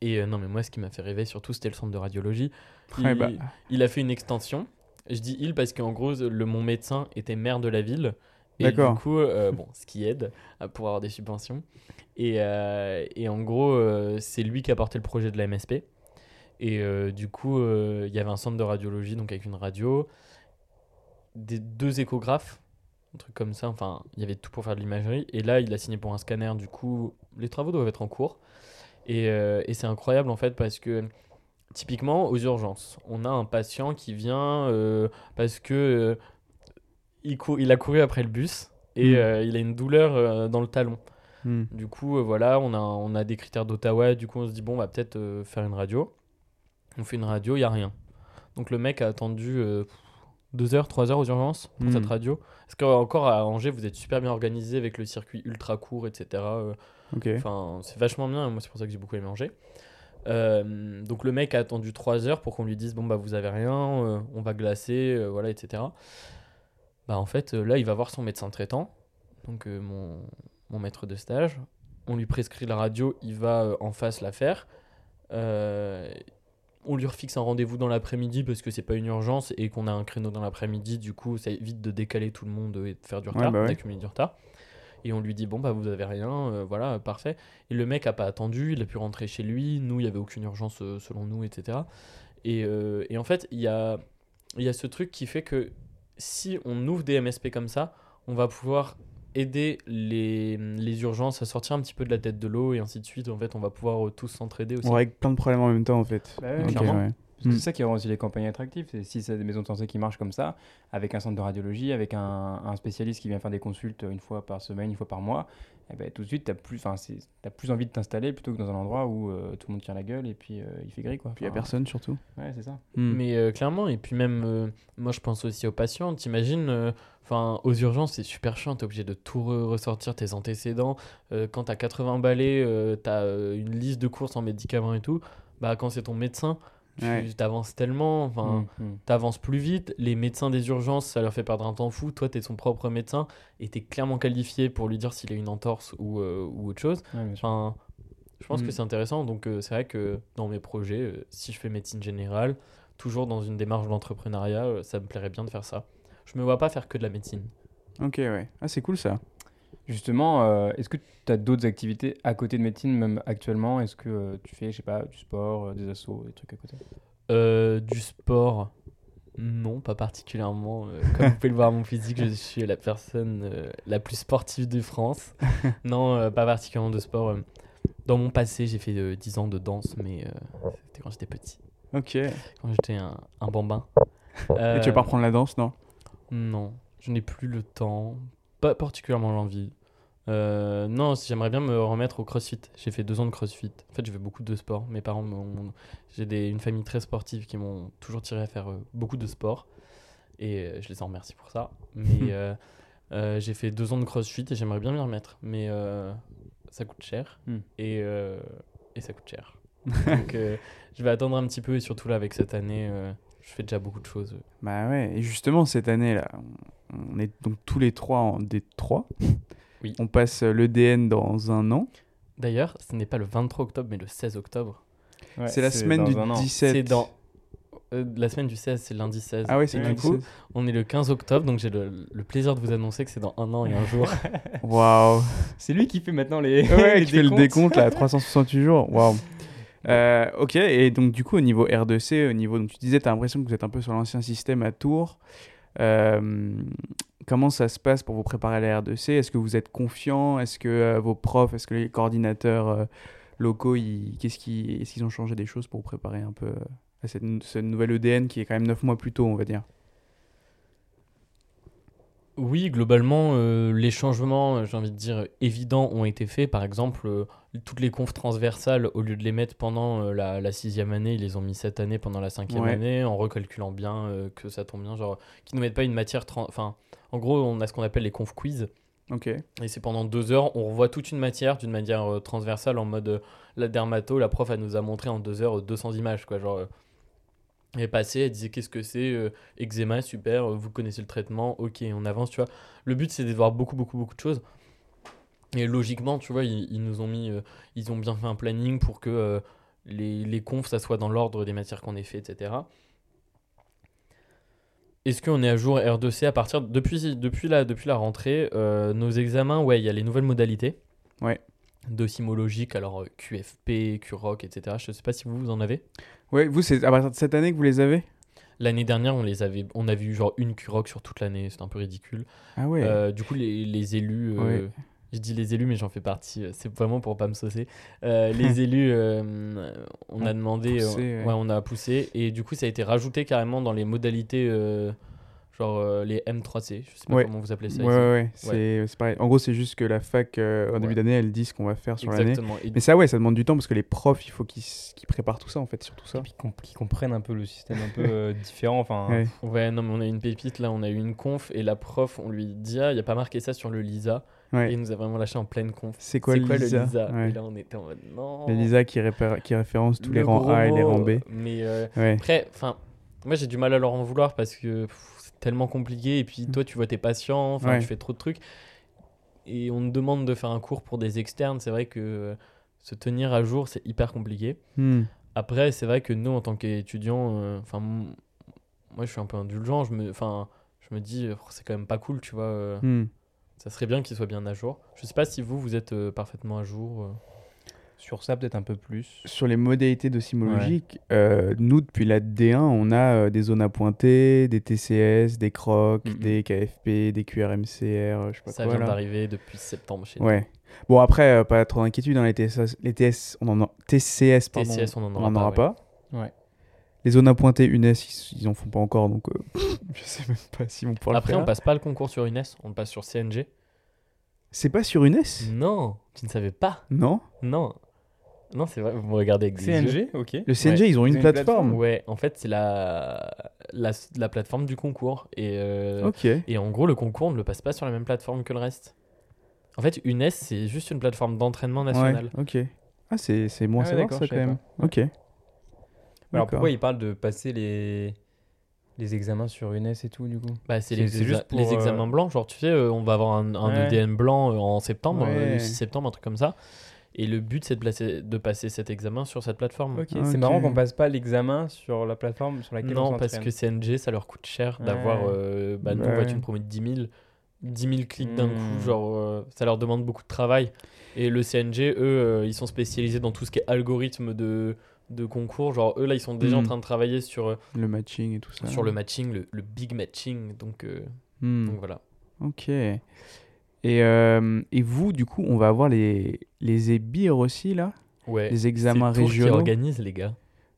Et euh, non, mais moi, ce qui m'a fait rêver surtout, c'était le centre de radiologie. Il, Ouais, bah, il a fait une extension. Je dis il parce qu'en gros, le, mon médecin était maire de la ville. Et du coup, euh, bon, ce qui aide à pour avoir des subventions. Et, euh, et en gros, euh, c'est lui qui a porté le projet de la MSP. Et du coup, il y avait un centre de radiologie, donc avec une radio, des deux échographes, un truc comme ça. Enfin, il y avait tout pour faire de l'imagerie. Et là, il a signé pour un scanner. Du coup, les travaux doivent être en cours. Et, euh, et c'est incroyable en fait parce que typiquement aux urgences, on a un patient qui vient euh, parce que euh, il, cou- il a couru après le bus et Mm. euh, il a une douleur dans le talon. hmm. Du coup, euh, voilà, on a, on a des critères d'Ottawa. Du coup, on se dit, bon, on va peut-être euh, faire une radio. On fait une radio, il n'y a rien. Donc le mec a attendu euh, deux heures, trois heures aux urgences pour cette radio. Parce qu'encore à Angers, vous êtes super bien organisé avec le circuit ultra court, etc. euh. Enfin, c'est vachement bien. Moi, c'est pour ça que j'ai beaucoup aimé Angers. Euh, donc le mec a attendu 3 heures pour qu'on lui dise bon bah vous avez rien, euh, on va glacer, euh, voilà etc. Bah en fait là il va voir son médecin traitant, donc mon, mon maître de stage. On lui prescrit la radio, il va en face la faire. On lui refixe un rendez-vous dans l'après-midi parce que c'est pas une urgence et qu'on a un créneau dans l'après-midi. Du coup, ça évite de décaler tout le monde et de faire du Ouais, retard, bah ouais. d'accumuler du retard. Et on lui dit bon bah vous avez rien, euh, voilà parfait. Et le mec a pas attendu, il a pu rentrer chez lui. Nous il y avait aucune urgence euh, selon nous, etc. Et, euh, et en fait il y a il y a ce truc qui fait que si on ouvre des MSP comme ça, on va pouvoir aider les, les urgences à sortir un petit peu de la tête de l'eau et ainsi de suite. En fait, on va pouvoir euh, tous s'entraider aussi. On règle plein de problèmes en même temps en fait. Bah ouais, Ok, clairement. ouais. Parce que Mm. C'est ça qui rend aussi les campagnes attractives. C'est si c'est des maisons de santé qui marchent comme ça, avec un centre de radiologie, avec un, un spécialiste qui vient faire des consultes une fois par semaine, une fois par mois, eh ben, tout de suite, tu as, plus- 'fin, c'est- t'as plus envie de t'installer plutôt que dans un endroit où euh, tout le monde tire la gueule et puis euh, il fait gris. Quoi. Puis il y a personne surtout. Ouais, c'est ça. Hmm. Mais euh, clairement, et puis même, euh, moi je pense aussi aux patients. T'imagines, euh, enfin, aux urgences, c'est super chiant. T'es obligé de tout re- ressortir tes antécédents. Euh, quand t'as 80 balais, euh, t'as euh, une liste de courses en médicaments et tout. Bah, quand c'est ton médecin, tu Ouais. t'avances tellement. Enfin, Mm, mm. t'avances plus vite. Les médecins des urgences, ça leur fait perdre un temps fou. Toi, t'es son propre médecin et t'es clairement qualifié pour lui dire s'il a une entorse ou, euh, ou autre chose. Ouais. Enfin, je pense Mm. que c'est intéressant. Donc, euh, c'est vrai que dans mes projets, euh, si je fais médecine générale, toujours dans une démarche d'entrepreneuriat, ça me plairait bien de faire ça. Je me vois pas faire que de la médecine. Ok, ouais. Ah, c'est cool ça. Justement, euh, est-ce que tu as d'autres activités à côté de médecine, même actuellement? Est-ce que euh, tu fais, je sais pas, du sport, euh, des assos, des trucs à côté? Euh, du sport, non, pas particulièrement. Euh, comme vous pouvez le voir à mon physique, je suis la personne euh, la plus sportive de France. <laughs> non, euh, pas particulièrement de sport. Dans mon passé, j'ai fait euh, 10 ans de danse, mais euh, c'était quand j'étais petit. Ok. Et Quand j'étais un, un bambin. <laughs> tu veux pas reprendre la danse, non? Non, je n'ai plus le temps, pas particulièrement l'envie. Euh, non, j'aimerais bien me remettre au crossfit. J'ai fait deux ans de crossfit. En fait, j'ai fait beaucoup de sport. Mes parents, m'ont- j'ai des- une famille très sportive qui m'ont toujours tiré à faire euh, beaucoup de sport. Et euh, je les en remercie pour ça. Mais <laughs> j'ai fait deux ans de crossfit et j'aimerais bien m'y remettre. Mais ça coûte cher. Hmm. Et, et ça coûte cher. <laughs> Donc, je vais attendre un petit peu et surtout là, avec cette année, je fais déjà beaucoup de choses. Bah ouais, et justement, cette année-là, on est donc tous les trois en D3. <laughs> Oui. On passe l'EDN dans un an. D'ailleurs, ce n'est pas le 23 octobre, mais le 16 octobre. Ouais, c'est la semaine du un an. 17. C'est dans. euh, la semaine du 16, c'est lundi 16. Ah ouais, c'est du coup, coup. on est le 15 octobre, donc j'ai le, le plaisir de vous annoncer que c'est dans un an et un jour. <laughs> Waouh. C'est lui qui fait maintenant les. Ouais, <laughs> les qui fait le décomptes. décompte là, à 368 jours. Waouh. Euh, ok, et donc du coup, au niveau R2C, au niveau, donc tu disais, tu as l'impression que vous êtes un peu sur l'ancien système à Tours. Euh, comment ça se passe pour vous préparer à la R2C Est-ce que vous êtes confiant? Est-ce que euh, vos profs, est-ce que les coordinateurs euh, locaux, qu'est-ce qui, est-ce qu'ils ont changé des choses pour vous préparer un peu à cette, cette nouvelle EDN qui est quand même 9 mois plus tôt, on va dire? Oui, globalement, euh, les changements, euh, j'ai envie de dire, évidents ont été faits. Par exemple, euh, toutes les confs transversales, au lieu de les mettre pendant euh, la, la sixième année, ils les ont mis cette année pendant la cinquième Ouais. année, en recalculant bien que ça tombe bien. Genre, qu'ils ne mettent pas une matière. Enfin, en gros, on a ce qu'on appelle les confs quiz. Ok. Et c'est pendant deux heures, on revoit toute une matière d'une manière transversale en mode la dermato, la prof elle nous a montré en deux heures euh, 200 images quoi. Genre, elle est passée, elle disait qu'est-ce que c'est, euh, eczéma, super, euh, vous connaissez le traitement, ok, on avance, tu vois. Le but c'est de voir beaucoup, beaucoup, beaucoup de choses. Et logiquement, tu vois, ils, ils nous ont mis, euh, ils ont bien fait un planning pour que euh, les, les confs ça soit dans l'ordre des matières qu'on ait fait, etc. Est-ce qu'on est à jour R2C à partir depuis depuis la depuis la rentrée nos examens ouais il y a les nouvelles modalités Ouais. Docimologiques alors euh, QFP QROC etc je sais pas si vous vous en avez. Ouais, vous, c'est à partir de cette année que vous les avez? L'année dernière on les avait on avait eu genre une QROC sur toute l'année. C'était un peu ridicule. Ah ouais. Euh, du coup les, les élus euh, Ouais. je dis les élus mais j'en fais partie euh, c'est vraiment pour pas me saucer. Euh, les <laughs> élus on a demandé poussé, ouais. ouais on a poussé. Et du coup ça a été rajouté carrément dans les modalités genre euh, les M3C je sais pas Ouais. comment vous appelez ça Ouais, ouais, ouais, c'est pareil. En gros, c'est juste que la fac, euh, en début d'année, elle dit ce qu'on va faire sur l'année. Exactement. Et Mais ça, ouais, ça demande du temps parce que les profs, il faut qu'ils préparent tout ça, en fait, surtout ça. Et puis qu'ils comprennent un peu le système un peu <laughs> euh, différent. Enfin, Ouais. Ouais, non, mais on a une pépite là, on a eu une conf et la prof, on lui dit, ah, il n'y a pas marqué ça sur le LISA. Et Ouais. il nous a vraiment lâché en pleine conf. C'est quoi, le LISA, Ouais. Et là, on était en mode non. Le LISA qui, référence tous Le les rangs A et les rangs B. Mais euh, Ouais. après, enfin, moi j'ai du mal à leur en vouloir parce que pff, tellement compliqué. Et puis toi, tu vois tes patients, enfin, Ouais. tu fais trop de trucs. Et on te demande de faire un cours pour des externes. C'est vrai que euh, se tenir à jour, c'est hyper compliqué. Hmm. Après, c'est vrai que nous, en tant qu'étudiants, euh, enfin, moi, je suis un peu indulgent. Je me, enfin, je me dis, euh, c'est quand même pas cool, tu vois. euh, Hmm. Ça serait bien qu'il soit bien à jour. Je sais pas si vous, vous êtes euh, parfaitement à jour. Sur ça, peut-être un peu plus. Sur les modalités docimologiques, euh, nous, depuis la D1, on a euh, des zones à pointer, des TCS, des CROC, Mhm. des KFP, des QRMCR, je sais pas Ça quoi. vient là. d'arriver depuis septembre chez nous. Ouais. Bon, après, euh, pas trop d'inquiétude. Hein, les, TSS, les TS, on en a... TCS, pardon, TCS, on en on aura en pas, aura ouais. pas. Ouais. Les zones à pointer, UNES, ils, ils en font pas encore, donc <laughs> je sais même pas s'ils vont pouvoir Après, le on faire. passe pas le concours sur UNES, on le passe sur CNG. C'est pas sur UNES Non, tu ne savais pas. Non? Non. Non, c'est vrai, vous me regardez avec des yeux. CNG, ok. Le CNG, Ouais. ils ont Ils une ont une plateforme. Ouais, en fait, c'est la... la la plateforme du concours. Et, euh, Ok. et en gros, le concours, on ne le passe pas sur la même plateforme que le reste. En fait, UNES, c'est juste une plateforme d'entraînement national. Ouais, ok. Ah, c'est c'est à Ah ouais, savoir d'accord, ça je quand savais même. pas. Ok. Alors D'accord. pourquoi il parle de passer les, les examens sur UNES et tout, du coup? Bah, c'est C'est- les, c'est juste pour, les examens euh, blancs. Genre, tu sais, euh, on va avoir un, un Ouais. EDN blanc euh, en septembre, euh, le 6 septembre, un truc comme ça. Et le but, c'est de, placer- de passer cet examen sur cette plateforme. C'est marrant qu'on passe pas l'examen sur la plateforme sur laquelle on Non, parce que CNG, ça leur coûte cher d'avoir. Euh, bah, nous, Ouais. on va être une promo de 10 000. 10 000 clics d'un Hmm. coup, genre, euh, ça leur demande beaucoup de travail. Et le CNG, eux, euh, ils sont spécialisés dans tout ce qui est algorithme de, de concours. Genre, eux, là, ils sont déjà en Hmm. train de travailler sur, euh, Le matching et tout ça. sur le matching, le, le big matching. Donc, euh, Hmm. donc voilà. Ok. Et, euh, et vous, du coup, on va avoir les, les EBIR aussi, là Ouais. Les examens C'est Tours qui régionaux organise, les gars.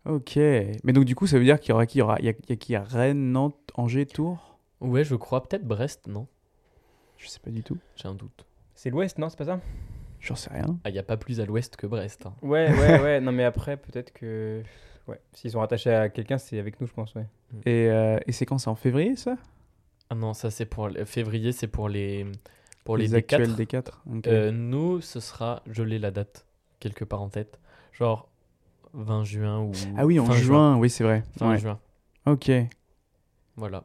Ok. Mais donc, du coup, ça veut dire qu'il y aura qui? Il y aura il y a, il y a qui? Rennes, Nantes, Angers, Tours? Ouais, je crois. Peut-être Brest, non? Je sais pas du tout. J'ai un doute. C'est l'Ouest, non? C'est pas ça? J'en sais rien. Ah, il n'y a pas plus à l'ouest que Brest. hein. Ouais, ouais, <laughs> ouais. Non, mais après, peut-être que. Ouais. S'ils sont rattachés à quelqu'un, c'est avec nous, je pense, ouais. Et, euh, et c'est quand? C'est en février, ça? Ah non, ça, c'est pour. Février, c'est pour les. Pour les, actuels D4. D4 Ok. Euh, nous, ce sera, je l'ai la date quelque part en tête. Genre, 20 juin ou. Ah oui, en fin juin, oui, c'est vrai. Fin Ouais. juin. Ok. Voilà.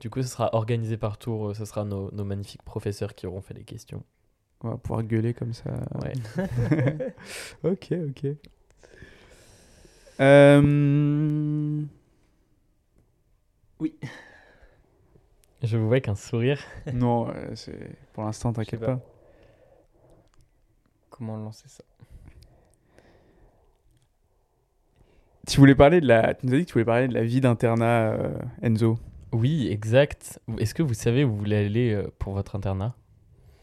Du coup, ce sera organisé par tour. euh, Ce sera nos, nos magnifiques professeurs qui auront fait les questions. On va pouvoir gueuler comme ça. Ouais. <laughs> ok, ok. Euh, Je vous vois avec un sourire. <laughs> Non, euh, c'est pour l'instant, t'inquiète pas. Comment lancer ça? Tu voulais parler de la. Tu nous as dit que tu voulais parler de la vie d'internat, euh, Enzo. Oui, exact. Est-ce que vous savez où vous voulez aller euh, pour votre internat?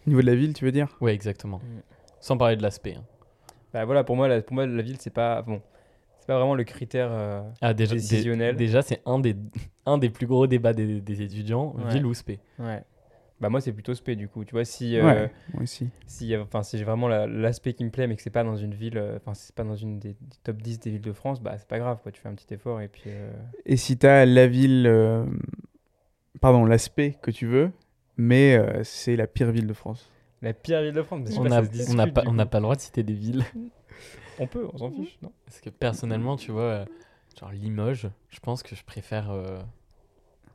Au niveau de la ville, tu veux dire? Ouais, exactement. Mm. Sans parler de l'aspect. hein. Bah voilà, pour moi, la, pour moi, la ville, c'est pas bon, c'est pas vraiment le critère. euh, Ah, déjà, dé- Décisionnel. déjà c'est un des, <laughs> un des plus gros débats des, des étudiants, Ouais. ville ou spé. Ouais. Bah moi, c'est plutôt spé du coup. Tu vois, si, Ouais, euh, moi aussi. si, enfin, si j'ai vraiment la- l'aspect qui me plaît, mais que c'est pas dans une ville, euh, enfin, si c'est pas dans une des, des top 10 des villes de France, bah c'est pas grave, quoi. Tu fais un petit effort et puis. euh, Et si t'as la ville. euh, Pardon, l'aspect que tu veux, mais euh, c'est la pire ville de France. La pire ville de France. On n'a on pas, n'a pas le droit de citer des villes. <laughs> On peut, on s'en fiche, non Parce que personnellement, tu vois, euh, genre Limoges, je pense que je préfère euh,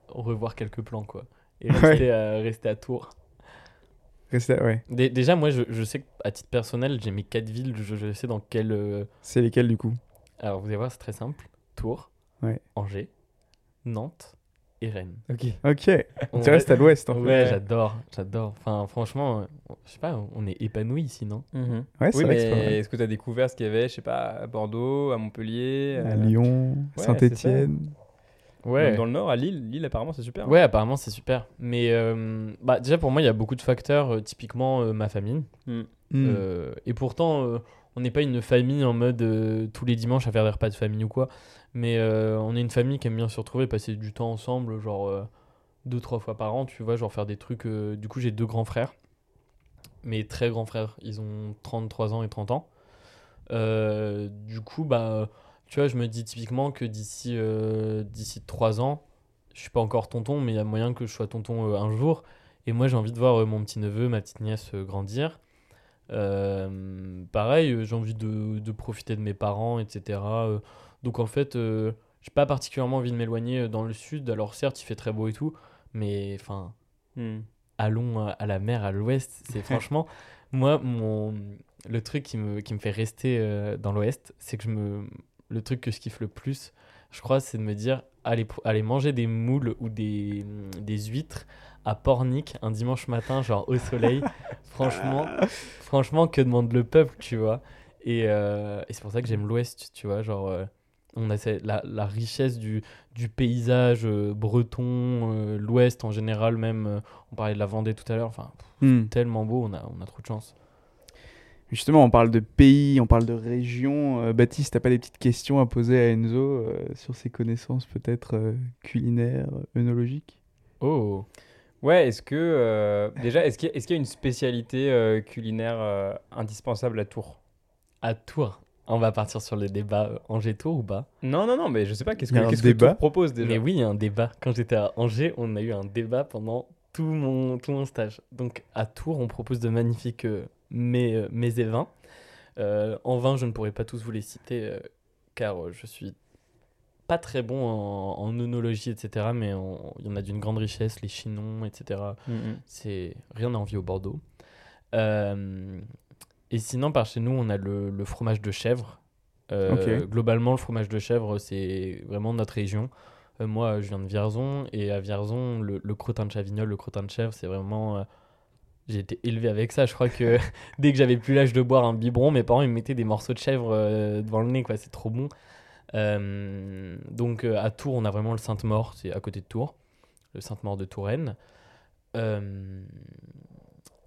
revoir quelques plans, quoi. Et Ouais. rester, à, rester à Tours. Reste- Ouais. Dé- déjà, moi, je, je sais qu'à titre personnel, j'ai mes quatre villes, je, je sais dans quelle. euh, C'est lesquels du coup? Alors, vous allez voir, c'est très simple Tours, Ouais. Angers, Nantes et Rennes. Ok. Ok. On tu restes à l'ouest en fait. Ouais, j'adore, j'adore. Enfin, franchement, je sais pas, on est épanoui ici, non? Ouais, c'est Oui, vrai mais est-ce que tu as découvert ce qu'il y avait, je sais pas, à Bordeaux, à Montpellier, À euh, Lyon, ouais, Saint-Étienne. même dans le Nord, à Lille Lille, apparemment, c'est super. Ouais, apparemment, c'est super. Mais euh, bah, déjà, pour moi, il y a beaucoup de facteurs. euh, typiquement, euh, ma famille. Mm. Euh, et pourtant, euh, on n'est pas une famille en mode euh, tous les dimanches à faire des repas de famille ou quoi. Mais euh, on est une famille qui aime bien se retrouver, passer du temps ensemble, genre euh, deux, trois fois par an, tu vois, genre faire des trucs. euh, Du coup, j'ai deux grands frères, mes très grands frères. Ils ont 33 ans et 30 ans. Euh, du coup, bah, tu vois, je me dis typiquement que d'ici d'ici 3 ans, je suis pas encore tonton, mais il y a moyen que je sois tonton un jour. Et moi, j'ai envie de voir mon petit neveu, ma petite nièce grandir. Pareil, j'ai envie de, de profiter de mes parents, etc. Donc en fait, euh, j'ai pas particulièrement envie de m'éloigner euh, dans le sud. Alors certes, il fait très beau et tout, mais enfin, Hmm. allons à, la mer, à l'ouest. C'est <laughs> franchement, moi, mon, le truc qui me, qui me fait rester euh, dans l'ouest, c'est que je me, le truc que je kiffe le plus, je crois, c'est de me dire, aller, aller manger des moules ou des, des huîtres à Pornic un dimanche matin, genre au soleil. <laughs> franchement, franchement, que demande le peuple, tu vois? Et, euh, et c'est pour ça que j'aime l'ouest, tu vois, genre... euh, on a cette- la, la richesse du, du paysage euh, breton, euh, l'ouest en général même. euh, on parlait de la Vendée tout à l'heure. Enfin, pff, Hmm. tellement beau, on a, on a trop de chance. Justement, on parle de pays, on parle de région. Euh, Baptiste, t'as pas des petites questions à poser à Enzo euh, sur ses connaissances peut-être euh, culinaires, œnologiques? Oh Ouais, est-ce que. euh, déjà, est-ce qu'il y, a- est-ce qu'il y a une spécialité euh, culinaire euh, indispensable à Tours? À Tours, on va partir sur le débat euh, Angers-Tours ou pas? Non, non, non, mais je sais pas, qu'est-ce que, qu'est-ce débat que Tours propose déjà? Mais oui, il y a un débat. Quand j'étais à Angers, on a eu un débat pendant tout mon, tout mon stage. Donc à Tours, on propose de magnifiques euh, mets, euh, mets et vins. Euh, en vin, je ne pourrais pas tous vous les citer car je suis pas très bon en, en œnologie, etc. Mais on- il y en a d'une grande richesse, les chinons, etc. Mm, mm. C'est rien à envier au Bordeaux. Euh, et sinon, par chez nous, on a le, le fromage de chèvre. Euh. Globalement, le fromage de chèvre, c'est vraiment notre région. Euh, moi, je viens de Vierzon, et à Vierzon, le, le crottin de chavignol, le crottin de chèvre, c'est vraiment. euh, j'ai été élevé avec ça. Je crois que <laughs> <laughs> dès que j'avais plus l'âge de boire un biberon, mes parents ils me mettaient des morceaux de chèvre euh, devant le nez, quoi. C'est trop bon. Donc à Tours, on a vraiment le Sainte-Maure, c'est à côté de Tours, le Sainte-Maure de Touraine.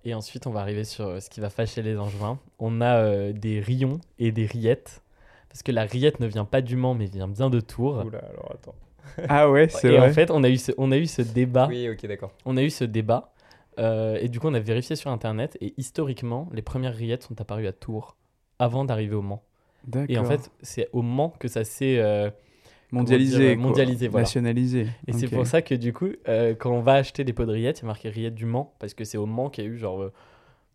Euh, et ensuite, on va arriver sur ce qui va fâcher les Angevins. On a euh, des rions et des rillettes. Parce que la rillette ne vient pas du Mans, mais vient bien de Tours. Oula, alors attends. <laughs> Ah ouais, c'est Et vrai. en fait, on a eu ce, on a eu ce débat. Oui, ok, d'accord. On a eu ce débat. euh, et du coup, on a vérifié sur Internet. Et historiquement, les premières rillettes sont apparues à Tours avant d'arriver au Mans. Et en D'accord. fait, c'est au Mans que ça s'est euh, mondialisé, dire, quoi. mondialisé, voilà. nationalisé. Et c'est pour ça que du coup, euh, quand on va acheter des pots de rillettes, il y a marqué rillettes du Mans, parce que c'est au Mans qu'il y a eu genre euh,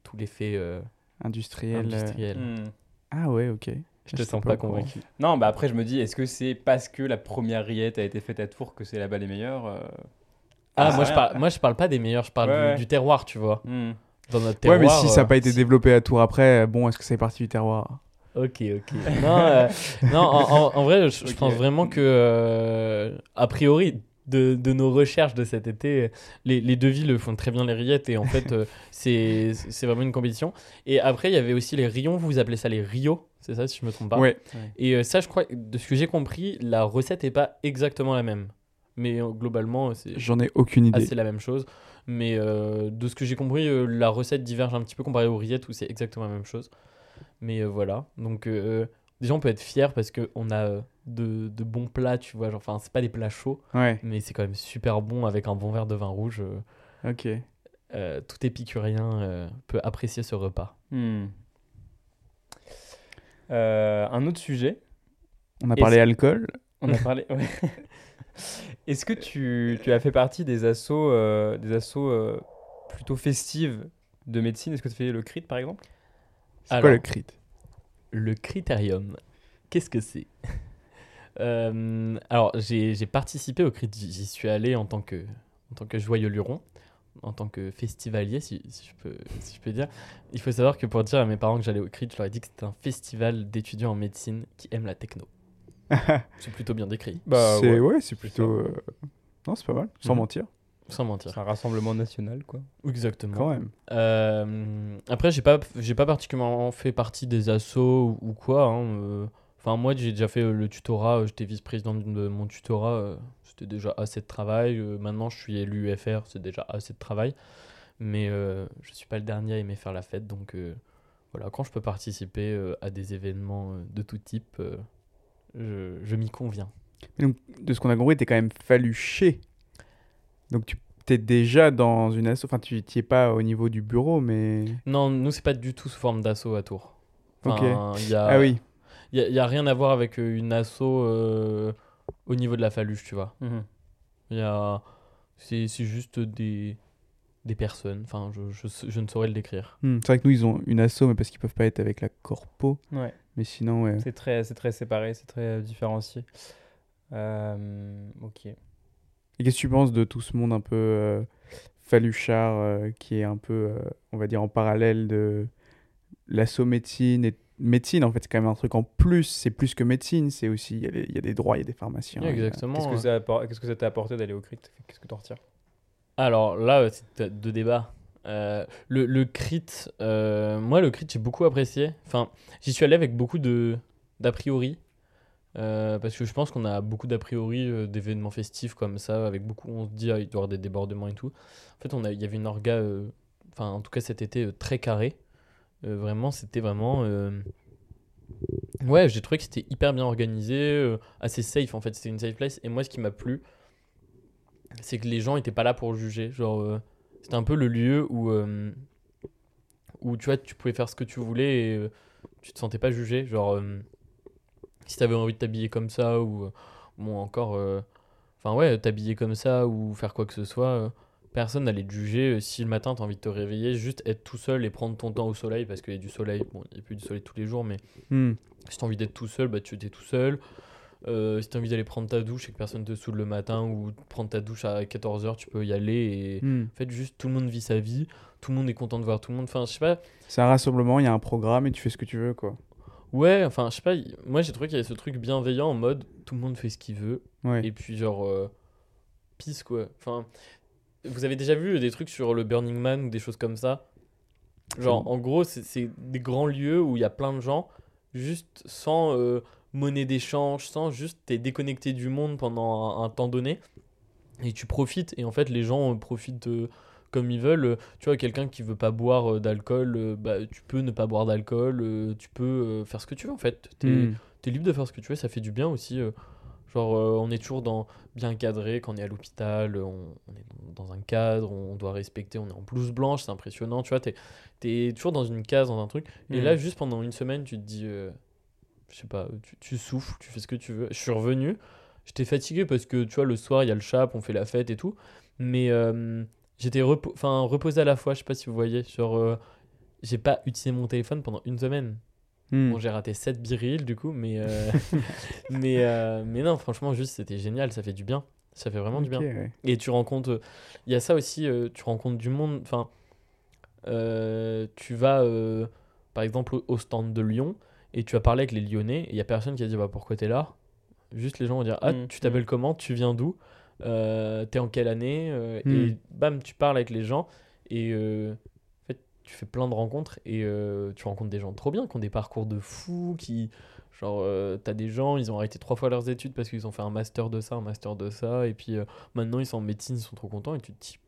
tout l'effet euh, industriel. euh. industriel. Hmm. Ah ouais, ok. Je te sens pas convaincu. Non, bah après, je me dis, est-ce que c'est parce que la première rillette a été faite à Tours que c'est là-bas les meilleurs euh, Ah, Ah, moi, je ouais. parle, moi je parle pas des meilleurs, je parle Ouais, du, ouais. du terroir, tu vois. hmm. Dans notre Ouais, terroir. mais si ça n'a pas été développé à Tours après, bon, est-ce que c'est parti du terroir? Ok, ok. Non, euh, non en, vrai, je, pense vraiment que, euh, a priori, de, de nos recherches de cet été, les, les deux villes font très bien les rillettes et en fait, euh, <laughs> c'est c'est vraiment une compétition. Et après, il y avait aussi les rayons, vous appelez ça les rios, c'est ça si je me trompe pas? Ouais. Et euh, ça, je crois, de ce que j'ai compris, la recette n'est pas exactement la même. Mais globalement, c'est J'en ai aucune idée. assez la même chose. Mais de ce que j'ai compris, la recette diverge un petit peu comparée aux rillettes où c'est exactement la même chose. Mais euh, voilà. Donc, euh, déjà, on peut être fier parce qu'on a euh, de, de bons plats, tu vois. Genre, Enfin, c'est pas des plats chauds, Ouais, mais c'est quand même super bon avec un bon verre de vin rouge. euh, ok. euh, tout épicurien euh, peut apprécier ce repas. Hmm. Euh, un autre sujet, On a parlé alcool. on a parlé. ouais. <laughs> Est-ce que tu, tu as fait partie des assos, euh, des assos euh, plutôt festives de médecine? Est-ce que tu fais le CRIT par exemple? C'est quoi le crit? Le critérium, qu'est-ce que c'est? <laughs> Euh, Alors, j'ai j'ai participé au crit, j'y suis allé en tant que, en tant que joyeux luron, en tant que festivalier, si, si je peux, si je peux dire. Il faut savoir que pour dire à mes parents que j'allais au crit, je leur ai dit que c'était un festival d'étudiants en médecine qui aiment la techno. <laughs> C'est plutôt bien décrit, Bah, c'est ouais. ouais, c'est plutôt. euh, Non, c'est pas mal, sans Mhm. mentir, sans mentir. C'est un rassemblement national quoi. Exactement. quand même. Euh, après, j'ai pas, j'ai pas particulièrement fait partie des assos ou, ou quoi. hein, euh. Enfin, moi, j'ai déjà fait euh, le tutorat. J'étais vice-président de mon tutorat. C'était déjà assez de travail. maintenant, je suis élu FR. C'est déjà assez de travail. Mais euh, je suis pas le dernier à aimer faire la fête. Donc, euh, voilà, quand je peux participer euh, à des événements euh, de tout type, euh, je, je m'y conviens. De ce qu'on a compris, t'es quand même faluché. Donc tu t'es déjà dans une asso. Enfin, tu t'y es pas au niveau du bureau, mais. Non, nous, c'est pas du tout sous forme d'assaut à Tours. Enfin, il y a, Ah oui. Il n'y a, rien à voir avec euh, une asso euh, au niveau de la faluche, tu vois. Il y a... C'est c'est juste des, des personnes. Enfin, je, je, je ne saurais le décrire. Hmm, C'est vrai que nous, ils ont une asso, mais parce qu'ils peuvent pas être avec la corpo. Ouais. Mais sinon, ouais. C'est très, c'est très séparé, c'est très différencié. Euh, ok. Et qu'est-ce que tu penses de tout ce monde un peu euh, faluchard euh, qui est un peu, euh, on va dire, en parallèle de l'asso médecine et médecine en fait c'est quand même un truc en plus c'est plus que médecine c'est aussi il y, a des- il y a des droits il y a des pharmaciens exactement. Qu'est-ce que ça appor- qu'est-ce que ça t'a apporté d'aller au CRIT? Qu'est-ce que tu en retires? Alors là, euh, c'est deux débats. Euh, le, le crit, euh, moi, le crit, j'ai beaucoup apprécié. Enfin, j'y suis allé avec beaucoup de d'a priori. Euh, parce que je pense qu'on a beaucoup d'a priori euh, d'événements festifs comme ça, avec beaucoup, on se dit, ah, il doit y avoir des débordements et tout. En fait, il y avait une orga, euh, enfin, en tout cas cet été, très carré. Vraiment, c'était vraiment. Ouais, j'ai trouvé que c'était hyper bien organisé, assez safe en fait, c'était une safe place. Et moi, ce qui m'a plu, c'est que les gens étaient pas là pour juger. Genre, c'était un peu le lieu où, où tu vois, tu pouvais faire ce que tu voulais et euh, tu te sentais pas jugé. Genre, si t'avais envie de t'habiller comme ça ou, euh, bon, encore, euh, enfin, ouais, t'habiller comme ça ou faire quoi que ce soit, euh, personne n'allait te juger. Si le matin t'as envie de te réveiller, juste être tout seul et prendre ton temps au soleil parce qu'il y a du soleil. Bon, il n'y a plus du soleil tous les jours, mais Hmm. si t'as envie d'être tout seul, bah tu étais tout seul. Euh, si t'as envie d'aller prendre ta douche et que personne te saoule le matin ou prendre ta douche à 14h, tu peux y aller. Et Hmm. en fait, juste tout le monde vit sa vie, tout le monde est content de voir tout le monde. Enfin, je sais pas. c'est un rassemblement il y a un programme et tu fais ce que tu veux quoi Ouais, enfin, je sais pas. Moi, j'ai trouvé qu'il y avait ce truc bienveillant en mode tout le monde fait ce qu'il veut. ouais Et puis, genre, euh, peace quoi. Enfin, vous avez déjà vu des trucs sur le Burning Man ou des choses comme ça? Genre, en gros, c'est- des grands lieux où il y a plein de gens, juste sans euh, monnaie d'échange, sans juste t'es déconnecté du monde pendant un, un temps donné. Et tu profites. Et en fait, les gens euh, profitent euh, comme ils veulent. Euh, Tu vois, quelqu'un qui veut pas boire euh, d'alcool, euh, bah, tu peux ne pas boire d'alcool. tu peux faire ce que tu veux en fait. T'es Hmm. t'es libre de faire ce que tu veux, ça fait du bien aussi. genre, euh, on est toujours dans bien cadré quand on est à l'hôpital, on, on est dans, un cadre, on doit respecter, on est en blouse blanche, c'est impressionnant, tu vois, t'es es toujours dans une case, dans un truc. Et là, juste pendant une semaine, tu te dis, euh, je sais pas, tu, tu souffles, tu fais ce que tu veux. Je suis revenu, j'étais fatigué parce que, tu vois, le soir, il y a le chap, on fait la fête et tout, mais euh, j'étais repo- reposé à la fois, je sais pas si vous voyez, genre, euh, j'ai pas utilisé mon téléphone pendant une semaine. Hmm. Bon, j'ai raté 7 birils du coup, mais, euh, <laughs> mais, euh, mais non, franchement, juste c'était génial, ça fait du bien. Ça fait vraiment du bien. Ouais. Et tu rencontres. Il y a ça aussi, euh, tu rencontres du monde. Enfin, tu vas par exemple au, au stand de Lyon et tu vas parler avec les Lyonnais et il y a personne qui a dit bah, pourquoi t'es là? Juste les gens vont dire ah, Mm, tu t'appelles comment? Tu viens d'où? Euh, T'es en quelle année Euh, Mm. Et bam, tu parles avec les gens et euh, en fait, tu fais plein de rencontres et tu rencontres des gens trop bien qui ont des parcours de fous, qui. Genre, t'as des gens, ils ont arrêté trois fois leurs études parce qu'ils ont fait un master de ça, un master de ça, et puis maintenant ils sont en médecine, ils sont trop contents, et tu te dis.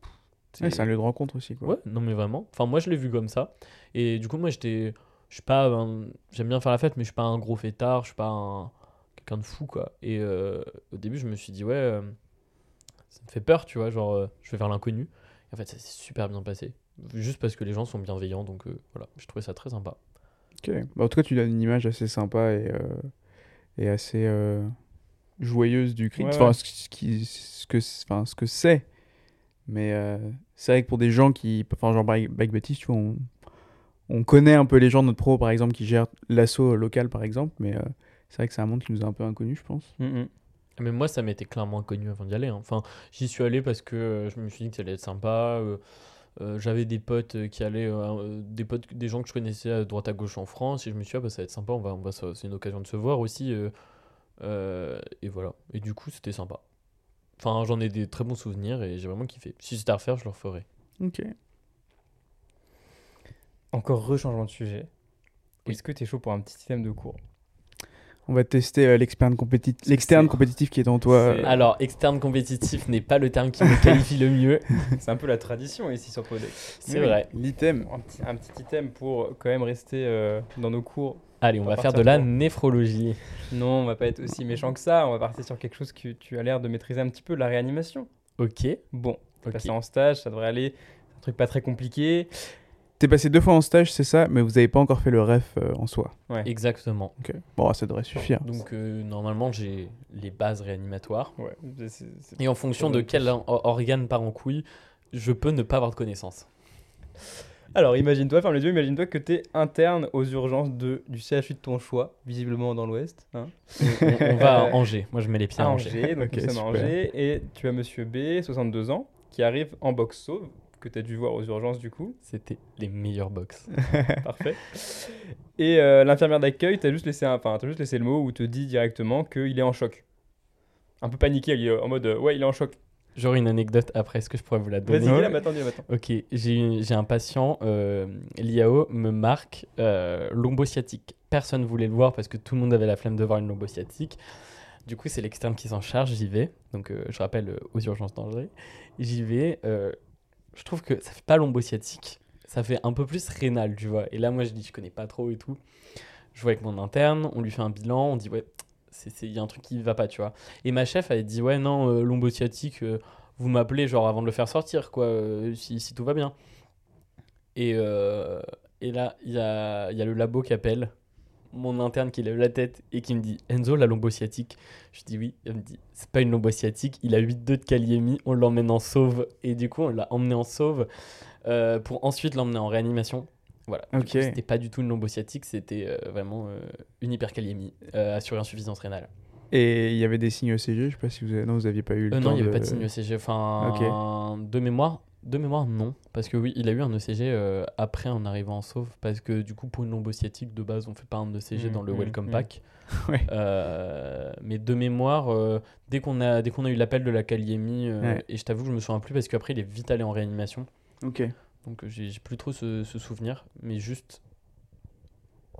Ouais, c'est un lieu de rencontre aussi. Quoi. Ouais, non mais vraiment. Enfin, moi je l'ai vu comme ça. Et du coup, moi j'étais. Je suis pas. un- J'aime bien faire la fête, mais je suis pas un gros fêtard, je suis pas un. Quelqu'un de fou, quoi. Et euh, au début, je me suis dit, ouais, euh, ça me fait peur, tu vois, genre, euh, je vais vers l'inconnu. En fait, ça s'est super bien passé. Juste parce que les gens sont bienveillants, donc euh, voilà, je trouvais ça très sympa. Ok. Bah, en tout cas, tu donnes une image assez sympa et, euh, et assez euh, joyeuse du Crit. Ouais, Enfin, ouais. ce, ce qui, ce que, enfin, ce que c'est. Mais euh, c'est vrai que pour des gens qui. Enfin, genre Bike Baptiste, tu vois, on, on connaît un peu les gens de notre pro, par exemple, qui gèrent l'assaut local, par exemple. Mais euh, c'est vrai que c'est un monde qui nous est un peu inconnu, je pense. Mm, mm. Mais moi, ça m'était clairement inconnu avant d'y aller. hein. Enfin, j'y suis allé parce que euh, je me suis dit que ça allait être sympa. euh, euh, J'avais des potes qui allaient, euh, des potes, des gens que je connaissais à droite à gauche en France, et je me suis dit, ah, bah, ça va être sympa, on va, on va, c'est une occasion de se voir aussi. euh, euh, et voilà. Et du coup, c'était sympa. Enfin, j'en ai des très bons souvenirs et j'ai vraiment kiffé. Si c'était à refaire, je le referais. Ok. Encore rechangement de sujet. Oui. Est-ce que tu es chaud pour un petit système de cours? On va tester euh, l'externe compétitif, l'externe c'est- compétitif qui est en toi. c'est- euh, Alors, externe compétitif n'est pas le terme qui me qualifie le mieux. <laughs> C'est un peu la tradition ici sur Podex. C'est oui, vrai. L'item. Un petit, un petit item pour quand même rester euh, dans nos cours. Allez, on On va va faire de la pour- néphrologie. Non, on va pas être aussi méchant que ça. On va partir sur quelque chose que tu as l'air de maîtriser un petit peu, la réanimation. Ok. Bon, t'es Ok. passé en stage, ça devrait aller. C'est un truc pas très compliqué. T'es passé deux fois en stage, c'est ça, mais vous avez pas encore fait le ref euh, en soi. Exactement. Ok. Bon, ça devrait suffire. Donc, euh, normalement, j'ai les bases réanimatoires. Ouais, c'est- c'est- c'est- Et en fonction de quel or- organe part en couille, je peux ne pas avoir de connaissances. Alors, imagine-toi, ferme les yeux, imagine-toi que tu es interne aux urgences de, du CHU de ton choix, visiblement dans l'Ouest. Hein, On, on va à Angers. Moi, je mets les pieds à à Angers. Angers, donc <laughs> Ok, nous sommes à super. Angers, et tu as monsieur B, 62 ans, qui arrive en box sauve, que tu as dû voir aux urgences du coup. C'était les meilleurs box. <laughs> Parfait. Et euh, l'infirmière d'accueil t'a juste, laissé un- enfin, t'a juste laissé le mot où te dit directement qu'il est en choc. Un peu paniqué, il est en mode euh, ouais, il est en choc. J'aurais une anecdote après. Est-ce que je pourrais vous la Vas-y, donner dis-la, mais attends. Ok, j'ai j'ai un patient, euh, l'IAO me marque euh, lombosciatique. Personne voulait le voir parce que tout le monde avait la flemme de voir une lombosciatique. Du coup, c'est l'externe qui s'en charge, j'y vais. Donc, euh, je rappelle euh, aux urgences d'Angers. J'y vais. euh, je trouve que ça fait pas lombosciatique, ça fait un peu plus rénal, tu vois. Et là, moi, je dis, je connais pas trop et tout. Je vois avec mon interne, on lui fait un bilan, on dit, ouais, il y a un truc qui va pas, tu vois. Et ma chef, elle dit, ouais, non, euh, euh, vous m'appelez genre avant de le faire sortir, quoi, euh, si, si tout va bien. Et, euh, et là, il y a, il y a le labo qui appelle, mon interne qui lève la tête et qui me dit Enzo, la lombosciatique. Je dis oui. Elle me dit c'est pas une lombosciatique, il a 8-2 de kaliémie, on l'emmène en sauve. Et du coup, on l'a emmené en sauve euh, pour ensuite l'emmener en réanimation. Voilà. Du Ok. coup, C'était pas du tout une lombosciatique, c'était euh, vraiment euh, une hyperkaliémie euh, assurée insuffisance rénale. Et il y avait des signes ECG, je sais pas si vous avez... Non, vous aviez pas eu le temps non, il n'y avait de- pas de signe ECG. Enfin, de mémoire, de mémoire, non. Parce que oui, il a eu un ECG euh, après en arrivant en sauve. Parce que du coup, pour une lombosciatique, de base, on fait pas un ECG Mm, dans le mm, Welcome mm. Pack. <laughs> Ouais. Euh, mais de mémoire, euh, dès qu'on a, dès qu'on a eu l'appel de la kaliémie, Ouais. et je t'avoue que je me souviens plus parce qu'après, il est vite allé en réanimation. Ok. Donc j'ai plus trop ce, ce souvenir. Mais juste.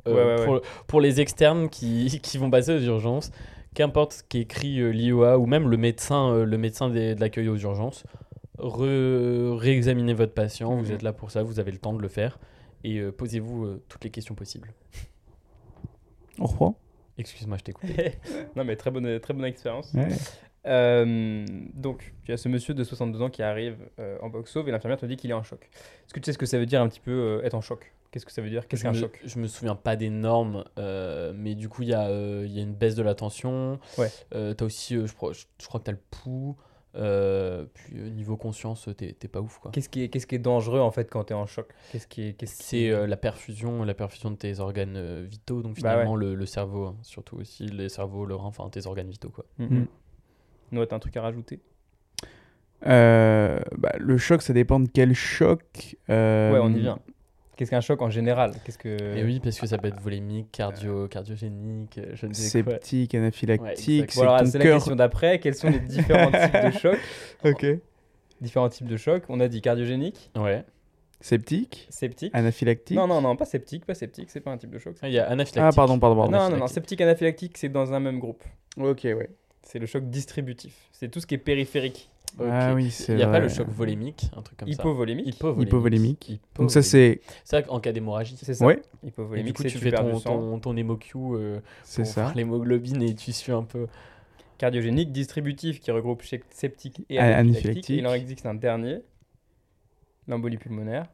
Ouais, pour, pour les externes qui, <laughs> qui vont passer aux urgences, qu'importe ce qu'écrit l'IOA ou même le médecin, le médecin des- de l'accueil aux urgences, réexaminez votre patient, vous Mhm. êtes là pour ça, vous avez le temps de le faire et euh, posez-vous euh, toutes les questions possibles. On reprend Excuse-moi, je t'ai coupé. <laughs> non, mais très bonne, très bonne expérience. Ouais. Euh, donc, tu as ce monsieur de 62 ans qui arrive euh, en box sauve et l'infirmière te dit qu'il est en choc. Est-ce que tu sais ce que ça veut dire un petit peu euh, être en choc? Qu'est-ce que ça veut dire? Qu'est-ce qu'un me, choc? je me souviens pas des normes, euh, mais du coup, il y, a, euh, il y a une baisse de la tension. Ouais. Euh, t'as aussi, euh, je, crois, je, je crois que tu as le pouls. Euh, puis euh, niveau conscience, t'es t'es pas ouf quoi. Qu'est-ce qui, est, qu'est-ce qui est dangereux en fait quand tu es en choc? Qu'est-ce qui est, C'est euh, la perfusion, la perfusion de tes organes euh, vitaux, donc Bah finalement le, le cerveau, hein, surtout aussi les cerveaux, le rein, enfin tes organes vitaux quoi. Mhm. Noah, t'as un truc à rajouter? Euh, bah, le choc, ça dépend de quel choc. euh, Ouais, on y vient. Qu'est-ce qu'un choc en général? Qu'est-ce que Et oui, parce que ça peut être volémique, cardio, cardiogénique, euh, je ne sais quoi. Septique, Ouais, anaphylactique, exact. c'est Bon, la question d'après. Quels sont les différents types de <laughs> chocs? Ok. Différents types de chocs. On a dit cardiogénique, Ouais. Septique, septique. anaphylactique. Non, non, non, pas septique, pas septique, c'est pas un type de choc. Ah, Il y a anaphylactique. Ah, pardon, pardon, pardon. non, non, non, septique, anaphylactique, c'est dans un même groupe. Ok, ouais. C'est le choc distributif. C'est tout ce qui est périphérique. Ah oui, c'est Il n'y a pas le choc volémique, un truc comme ça. Hypovolémique. Hypovolémique. Hypovolémique. Donc ça, c'est... C'est vrai qu'en cas d'hémorragie. C'est ça. Ouais, Et Hypovolémique, du coup, c'est tu tu fais ton, ton, ton hémo-Q euh, c'est pour ça. voir l'hémoglobine et tu suis un peu. Cardiogénique, distributif, qui regroupe septique et Ah, anaphylactique. Et il en existe un dernier, l'embolie pulmonaire,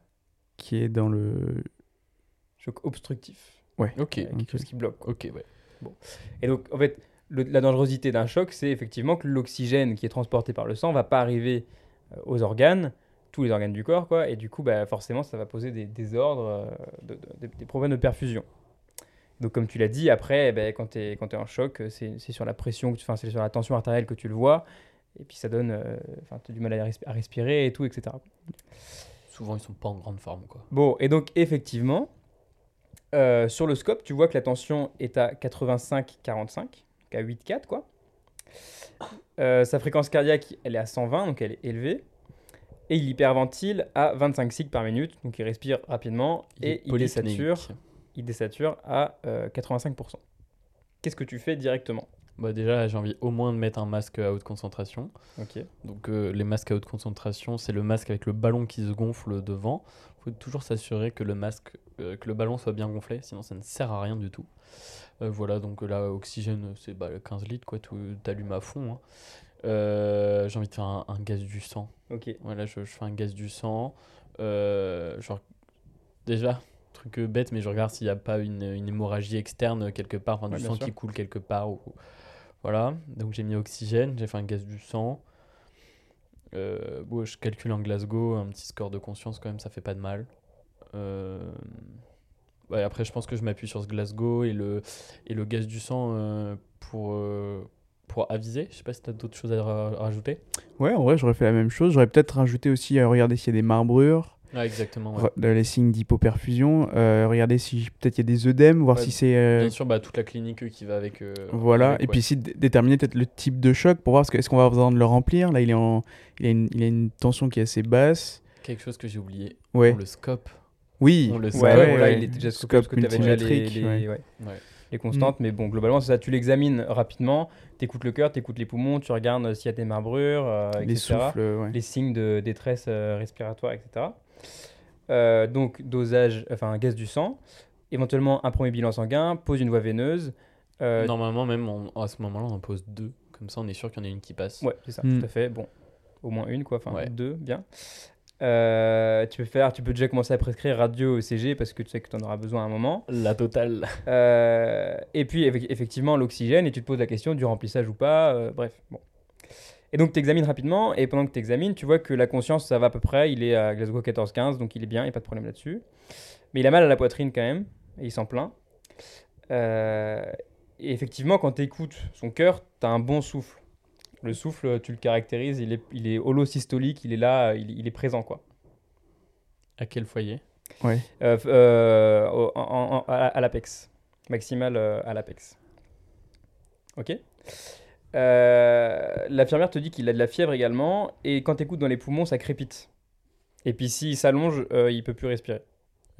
Qui est dans le... choc obstructif, Ok. avec quelque ok. chose qui bloque. quoi. Ok, ouais. Et donc, en fait, le- la dangerosité d'un choc, c'est effectivement que l'oxygène qui est transporté par le sang va pas arriver euh, aux organes, tous les organes du corps, quoi. Et du coup, bah, forcément, ça va poser des désordres, euh, de- de- des- des problèmes de perfusion. Donc, comme tu l'as dit, après, eh ben, quand tu es, en choc, c'est sur la pression, que tu- enfin, c'est sur la tension artérielle que tu le vois. Et puis, ça donne. euh, Enfin, tu as du mal à, respi- à respirer et tout, etc. Souvent, ils sont pas en grande forme, quoi. Bon, et donc effectivement, euh, sur le scope, tu vois que la tension est à 85-45, donc à 8,4 quoi. Euh, sa fréquence cardiaque, elle est à 120, donc elle est élevée. Et il hyperventile à 25 cycles par minute, donc il respire rapidement et il désature, il désature à euh, 85%. Qu'est-ce que tu fais directement? Bah déjà, j'ai envie au moins de mettre un masque à haute concentration. Ok. Donc euh, les masques à haute concentration, c'est le masque avec le ballon qui se gonfle devant. Il faut toujours s'assurer que le masque, euh, que le ballon soit bien gonflé, sinon ça ne sert à rien du tout. Euh, voilà, donc là, oxygène, c'est bah, 15 litres, quoi, tu allumes à fond. hein. J'ai envie de faire un, un gaz du sang. Ok. Voilà, je, je fais un gaz du sang. Genre, déjà, truc bête, mais je regarde s'il n'y a pas une, une hémorragie externe quelque part, enfin, Ouais, du sang sûr. qui coule quelque part. Ou, voilà, donc j'ai mis oxygène, j'ai fait un gaz du sang. Euh, je calcule en Glasgow, un petit score de conscience quand même, ça fait pas de mal. Euh, après, je pense que je m'appuie sur ce Glasgow et le, et gaz du sang euh, pour, aviser. Je sais pas si tu as d'autres choses à ra- rajouter. Ouais, en vrai, j'aurais fait la même chose. J'aurais peut-être rajouté aussi, euh, regarder s'il y a des marbrures, Exactement. ouais. re- les signes d'hypoperfusion, euh, regarder si peut-être il y a des œdèmes, voir Ouais, si c'est... euh, Bien sûr, bah, toute la clinique euh, qui va avec. euh, Voilà, avec, et ouais. puis ici déterminer peut-être le type de choc pour voir ce que- est-ce qu'on va avoir besoin de le remplir. Là, il, est en, il, a une, il a une tension qui est assez basse. Quelque chose que j'ai oublié. Ouais. Le scope. Oui. On le Ouais, là, ouais. il était déjà Scope parce que tu avais déjà les, multimétrique, les- ouais. ouais. Ouais. les constantes, mais bon, globalement, c'est ça. Tu l'examines rapidement, tu écoutes le cœur, tu écoutes les poumons, tu regardes s'il y a des marbrures, euh, les etc. souffles, ouais. les signes de détresse euh, respiratoire, etc. Euh, donc, dosage, enfin, gaz du sang, éventuellement un premier bilan sanguin, pose une voie veineuse. euh, Normalement, même on- à ce moment-là, on en pose deux. Comme ça, on est sûr qu'il y en a une qui passe. Ouais, c'est ça, Hmm. tout à fait. Bon, au moins une, quoi, enfin, Ouais. deux, bien. Euh, tu peux faire, tu peux déjà commencer à prescrire radio ECG parce que tu sais que tu en auras besoin à un moment. La totale. Euh, et puis effe- effectivement l'oxygène et tu te poses la question du remplissage ou pas, euh, bref. Bon. Et donc tu examines rapidement et pendant que tu examines, tu vois que la conscience ça va à peu près, il est à Glasgow 14-15 donc il est bien, il n'y a pas de problème là-dessus. Mais il a mal à la poitrine quand même et il s'en plaint. Euh, et effectivement quand tu écoutes son cœur, tu as un bon souffle. Le souffle, tu le caractérises, il est, il est holosystolique, il est là, il, il est présent quoi. À quel foyer? Ouais. Euh, euh, au- en- en- à, à l'apex. Maximal euh, à l'apex. Ok? Euh, L'infirmière te dit qu'il a de la fièvre également, et quand tu écoutes dans les poumons, ça crépite. Et puis s'il s'allonge, euh, il peut plus respirer.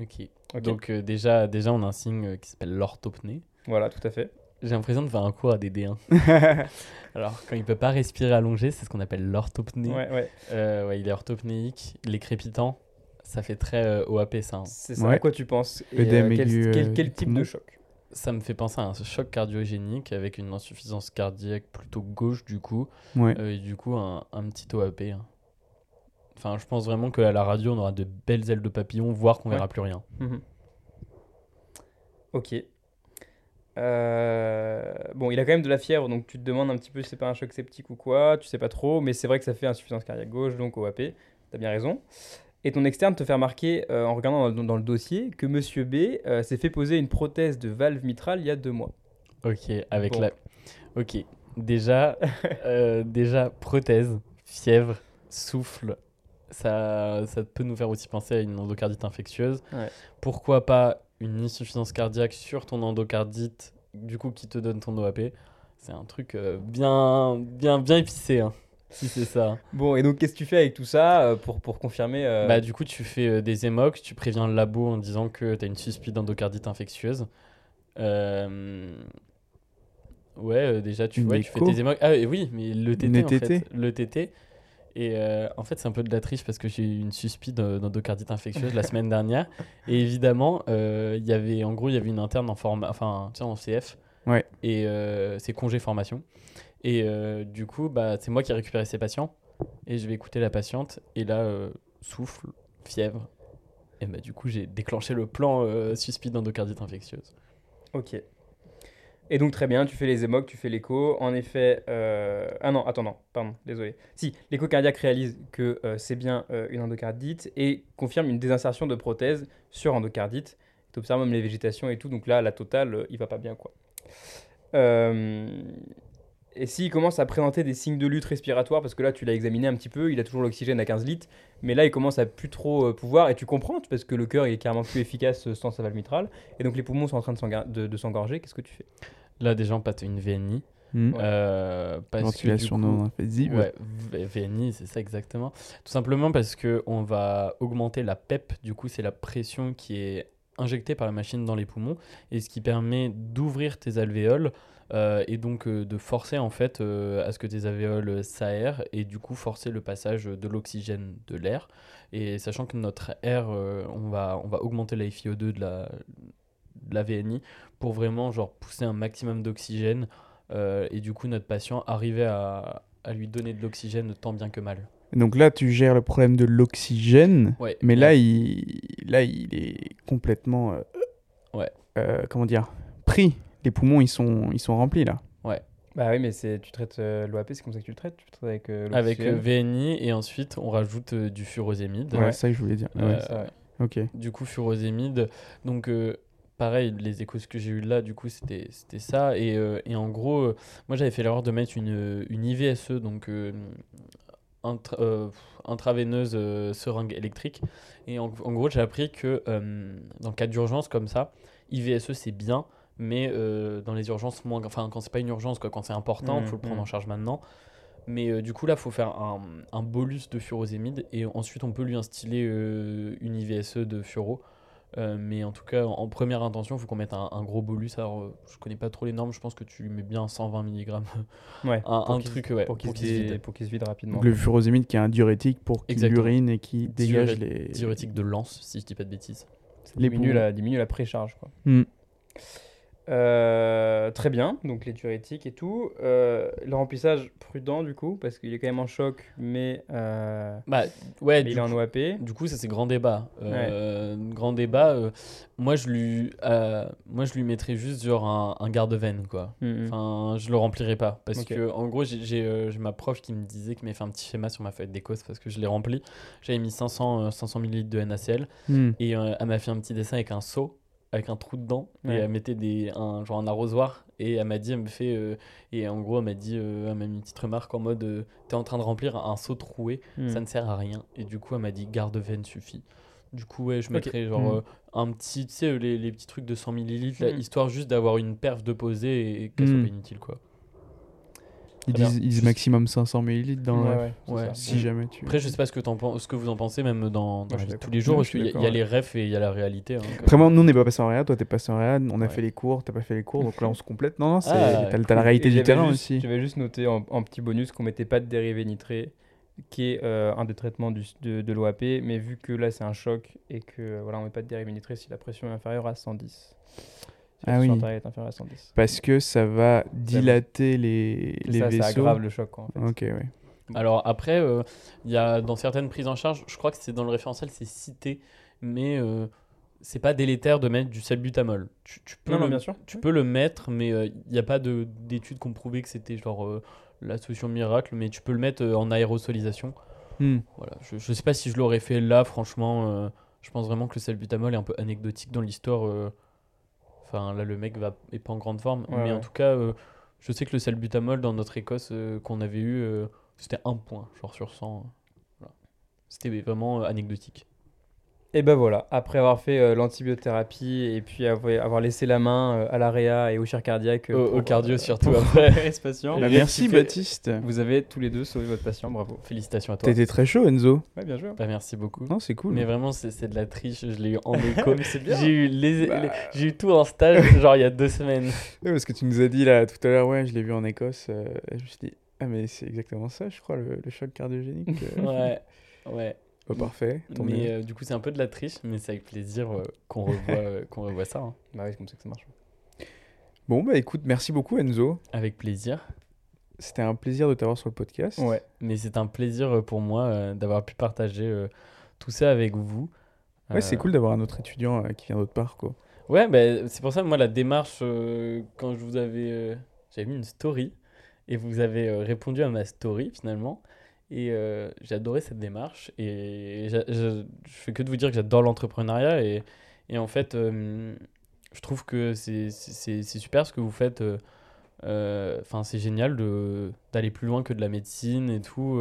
Ok. Ok Donc, euh, déjà, déjà, on a un signe euh, qui s'appelle l'orthopnée. Voilà, tout à fait. J'ai l'impression de faire un cours à des D1. <laughs> Alors, quand il peut pas respirer allongé, c'est ce qu'on appelle l'orthopnée. Ouais, ouais. Euh, ouais, il est orthopnéique. Les crépitants, ça fait très euh, OAP, ça. hein. C'est ça Ouais. à quoi tu penses Et, quel, type de choc? Ça me fait penser à un choc cardiogénique avec une insuffisance cardiaque plutôt gauche, du coup. Ouais. Euh, et du coup, un, un petit OAP. hein. Enfin, je pense vraiment qu'à la radio, on aura de belles ailes de papillon, voire qu'on Ouais. verra plus rien. Mhm. Ok. Euh, bon, il a quand même de la fièvre, donc tu te demandes un petit peu si c'est pas un choc septique ou quoi, tu sais pas trop, mais c'est vrai que ça fait insuffisance cardiaque gauche, donc OAP, t'as bien raison. Et ton externe te fait remarquer, euh, en regardant dans, dans le dossier, que Monsieur B euh, s'est fait poser une prothèse de valve mitrale il y a deux mois. Ok, avec Bon. la. Ok, déjà, <laughs> euh, déjà prothèse, fièvre, souffle, ça, ça peut nous faire aussi penser à une endocardite infectieuse. Ouais. Pourquoi pas une insuffisance cardiaque sur ton endocardite, du coup qui te donne ton OAP C'est un truc bien, bien, bien épicé, hein, si c'est ça. Bon, et donc qu'est-ce que tu fais avec tout ça euh, pour, pour confirmer euh, Bah, du coup, tu fais euh, des émocs, tu préviens le labo en disant que tu as une suspicion d'endocardite infectieuse. Euh, Ouais, euh, déjà, tu, Une ouais, tu fais tes émocs. Ah oui, mais le TT, en fait. Le TT. Et euh, en fait, c'est un peu de la triche parce que j'ai eu une suspicion de- d'endocardite infectieuse la semaine dernière. <laughs> Et évidemment, euh, il y avait, en gros, il y avait une interne en, forma, enfin, tu sais, en CF. Ouais. Et euh, c'est congé formation. Et euh, du coup, bah, c'est moi qui ai récupéré ces patients. Et je vais écouter la patiente. Et là, euh, souffle, fièvre. Et bah, du coup, j'ai déclenché le plan euh, suspicion d'endocardite infectieuse. Ok. Et donc très bien, tu fais les émocs, tu fais l'écho. En effet, euh, ah non, attends, non, pardon, désolé. Si, l'écho cardiaque réalise que c'est bien une endocardite et confirme une désinsertion de prothèse sur endocardite. Tu observes même les végétations et tout, donc là, la totale, il va pas bien quoi. Euh, et s'il commence à présenter des signes de lutte respiratoire, parce que là tu l'as examiné un petit peu, il a toujours l'oxygène à 15 litres, mais là il commence à plus trop euh, pouvoir, et tu comprends, parce que le cœur est carrément plus efficace euh, sans sa valve mitrale, et donc les poumons sont en train de s'engar- de- de s'engorger, qu'est-ce que tu fais? Là, déjà, on pâte une VNI. Ouais. Euh, Ventilation non invasive. Ouais, V- VNI, c'est ça exactement. Tout simplement parce que on va augmenter la PEP, du coup, c'est la pression qui est injectée par la machine dans les poumons et ce qui permet d'ouvrir tes alvéoles euh, et donc euh, de forcer en fait euh, à ce que tes alvéoles s'aèrent et du coup forcer le passage de l'oxygène de l'air. Et sachant que notre air, on, va, on va augmenter la FiO2 de la, de la VNI pour vraiment genre pousser un maximum d'oxygène et du coup notre patient arriver à, à lui donner de l'oxygène tant bien que mal. Donc là, tu gères le problème de l'oxygène. Ouais. Mais là, il, là, il est complètement. euh, Ouais. euh, comment dire Pris. Les poumons, ils sont, ils sont remplis là. Bah oui, mais c'est tu traites euh, l'OAP, c'est comme ça que tu le traites, tu le traites avec euh, avec euh. VNI et ensuite on rajoute euh, du furosémide. Ouais, c'est ça que je voulais dire. Euh, Ouais. ça, ouais. Ok. Du coup furosémide. Donc euh, pareil, les échos que j'ai eu là, du coup c'était c'était ça et, euh, et en gros, euh, moi j'avais fait l'erreur de mettre une, une IVSE donc euh, intra- euh, intraveineuse euh, seringue électrique et en, en gros j'ai appris que euh, dans le cas d'urgence comme ça, IVSE c'est bien. Mais euh, dans les urgences, moins, enfin quand c'est pas une urgence, quoi, quand c'est important, il Mhm, faut le prendre mhm. en charge maintenant. Mais euh, du coup, là, il faut faire un, un bolus de furosémide et ensuite on peut lui instiller euh, une IVSE de furo. Euh, mais en tout cas, en, en première intention, il faut qu'on mette un, un gros bolus. Alors, euh, je connais pas trop les normes, je pense que tu lui mets bien 120 mg. Ouais, <laughs> un truc, ouais, pour qu'il se, vide- rapidement. Donc le furosémide qui est un diurétique pour qu'il urine et qui dégage Diuré- les. Diurétique de lance, si je dis pas de bêtises. Ça les diminue, la, diminue la précharge. Quoi. Hmm. Euh, très bien, donc les diurétiques et tout. Euh, le remplissage prudent du coup, parce qu'il est quand même en choc, mais, euh, Bah, ouais, mais du il est en OAP. Du coup, ça c'est grand débat. Euh, Grand débat. euh, moi, je lui, euh, moi, je lui mettrais juste genre un, un garde-veine, quoi. Mhm. Enfin, je le remplirai pas parce Ok. que en gros, j'ai euh, ma prof qui me disait qu'il m'avait fait un petit schéma sur ma feuille d'écos parce que je l'ai rempli. J'avais mis 500 euh, 500 ml de NaCl Hmm. et euh, elle m'a fait un petit dessin avec un seau avec un trou dedans Ouais. et elle mettait des un genre un arrosoir et elle m'a dit elle me fait euh, et en gros elle m'a dit euh, elle m'a mis une petite remarque en mode euh, t'es en train de remplir un seau troué Mhm. ça ne sert à rien. Et du coup, elle m'a dit garde-veine suffit. Du coup, ouais, je mettrais genre Mm. euh, un petit, tu sais, les, les petits trucs de 100 millilitres, là, Mm. histoire juste d'avoir une perf de posée et qu'elle soit pas inutile, quoi. Ils disent, ils disent maximum 500 ml dans Ouais, le. ouais, c'est Ouais. ça. Si jamais tu. Après, je sais pas ce que, pen- ce que vous en pensez, même dans, tous les jours, parce qu'il y, a- il y a d'accord, les refs et il y a la réalité. hein, Après, moi, nous, on n'est pas passé en réad, toi, t'es passé en réad, on a Ouais. fait les cours, t'as pas fait les cours, donc là, on se complète. Non, non, c'est- Ah, t'as la réalité Et du terrain juste- aussi. J'avais juste noté en, en petit bonus qu'on mettait pas de dérivés nitrés, qui est euh, un des traitements du- de, de l'OAP, mais vu que là c'est un choc et que voilà, on met pas de dérivés nitrés si la pression est inférieure à 110. Ah oui. à 110. Parce que ça va dilater les, C'est les ça, vaisseaux. ça aggrave le choc. quoi, en fait. Ok, ouais. Alors après, euh, il y a dans certaines prises en charge, je crois que c'est dans le référentiel, c'est cité, mais euh, c'est pas délétère de mettre du salbutamol. Tu, tu peux Non, le, non, bien sûr. Tu peux le mettre, mais il n'y a pas de- d'études qui ont prouvé que c'était genre euh, la solution miracle, mais tu peux le mettre euh, en aérosolisation. Hmm. Voilà. Je, je sais pas si je l'aurais fait là, franchement. euh, je pense vraiment que le salbutamol est un peu anecdotique dans l'histoire. Enfin, là, le mec va, est pas en grande forme. Ouais, mais en tout cas, euh, je sais que le salbutamol dans notre Écosse euh, qu'on avait eu, euh, c'était un point, genre sur 100. euh. Voilà. C'était vraiment anecdotique. Et ben voilà, après avoir fait euh, l'antibiothérapie et puis avoir, avoir laissé la main euh, à l'AREA et au chir cardiaque. euh, Au- au pour, cardio surtout pour après. ce patient. Bah, merci Baptiste. Vous avez tous les deux sauvé votre patient, bravo. Félicitations à toi. T'étais très chaud Enzo. Ouais, bien joué. Bah, merci beaucoup. Non, c'est cool. Mais vraiment, c'est de la triche. Je l'ai eu en <laughs> écho. Mais c'est bien. J'ai eu, les, Bah. les- j'ai eu tout en stage, <laughs> genre il y a deux semaines. Ouais, parce que tu nous as dit là tout à l'heure, ouais, je l'ai vu en Écosse. euh, je me suis dit, ah, mais c'est exactement ça, je crois, le, le choc cardiogénique. euh. <laughs> Ouais, ouais. Bah, parfait. tant Mais mieux. euh, du coup, c'est un peu de la triche, mais c'est avec plaisir euh, qu'on revoit, <laughs> euh, qu'on revoit ça. hein. Bah oui, c'est comme ça que ça marche. Bon, bah écoute, merci beaucoup Enzo. Avec plaisir. C'était un plaisir de t'avoir sur le podcast. Ouais. Mais c'est un plaisir pour moi d'avoir pu partager tout ça avec vous. Ouais, c'est cool d'avoir un autre étudiant qui vient d'autre part, quoi. Ouais, bah, c'est pour ça, moi, la démarche, quand je vous avais. J'avais mis une story et vous avez répondu à ma story finalement. Et euh, j'ai adoré cette démarche. Et je, je fais que de vous dire que j'adore l'entrepreneuriat. Et, et en fait, euh, je trouve que c'est- super ce que vous faites. euh, euh, Enfin, c'est génial d'aller plus loin que de la médecine et tout.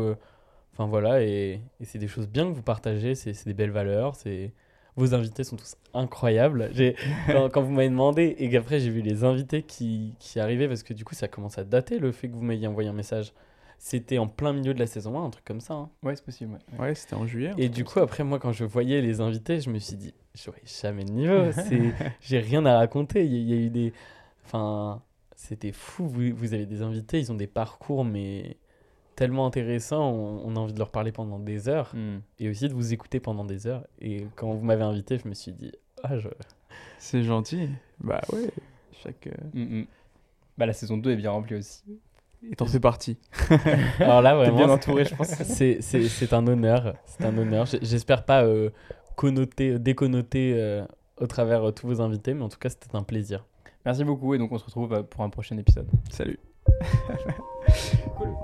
Enfin voilà, et, et c'est des choses bien que vous partagez. C'est des belles valeurs. C'est vos invités sont tous incroyables. <laughs> Quand, quand vous m'avez demandé et qu'après j'ai vu les invités qui, qui arrivaient parce que du coup ça commence à dater le fait que vous m'ayez envoyé un message. C'était en plein milieu de la saison 1, un truc comme ça. hein. Ouais, c'est possible. Ouais. Ouais, c'était en juillet. Et du coup, après, moi, quand je voyais les invités, je me suis dit, j'aurais jamais de niveau. <laughs> J'ai rien à raconter. Il y, a- il y a eu des. Enfin, c'était fou. Vous, vous avez des invités, ils ont des parcours, mais tellement intéressants. On, on a envie de leur parler pendant des heures Hmm. et aussi de vous écouter pendant des heures. Et quand vous m'avez invité, je me suis dit, ah, je. C'est gentil. Bah ouais, chaque. euh, Hmm, hmm. Bah la saison 2 est bien remplie aussi. Et t'en fais partie. <laughs> Alors là, <laughs> vraiment, bien entouré, je pense. c'est c'est- c'est un honneur. C'est un honneur. J'espère pas euh, connoter, déconnoter euh, au travers euh, tous vos invités, mais en tout cas, c'était un plaisir. Merci beaucoup et donc on se retrouve euh, pour un prochain épisode. Salut. Cool.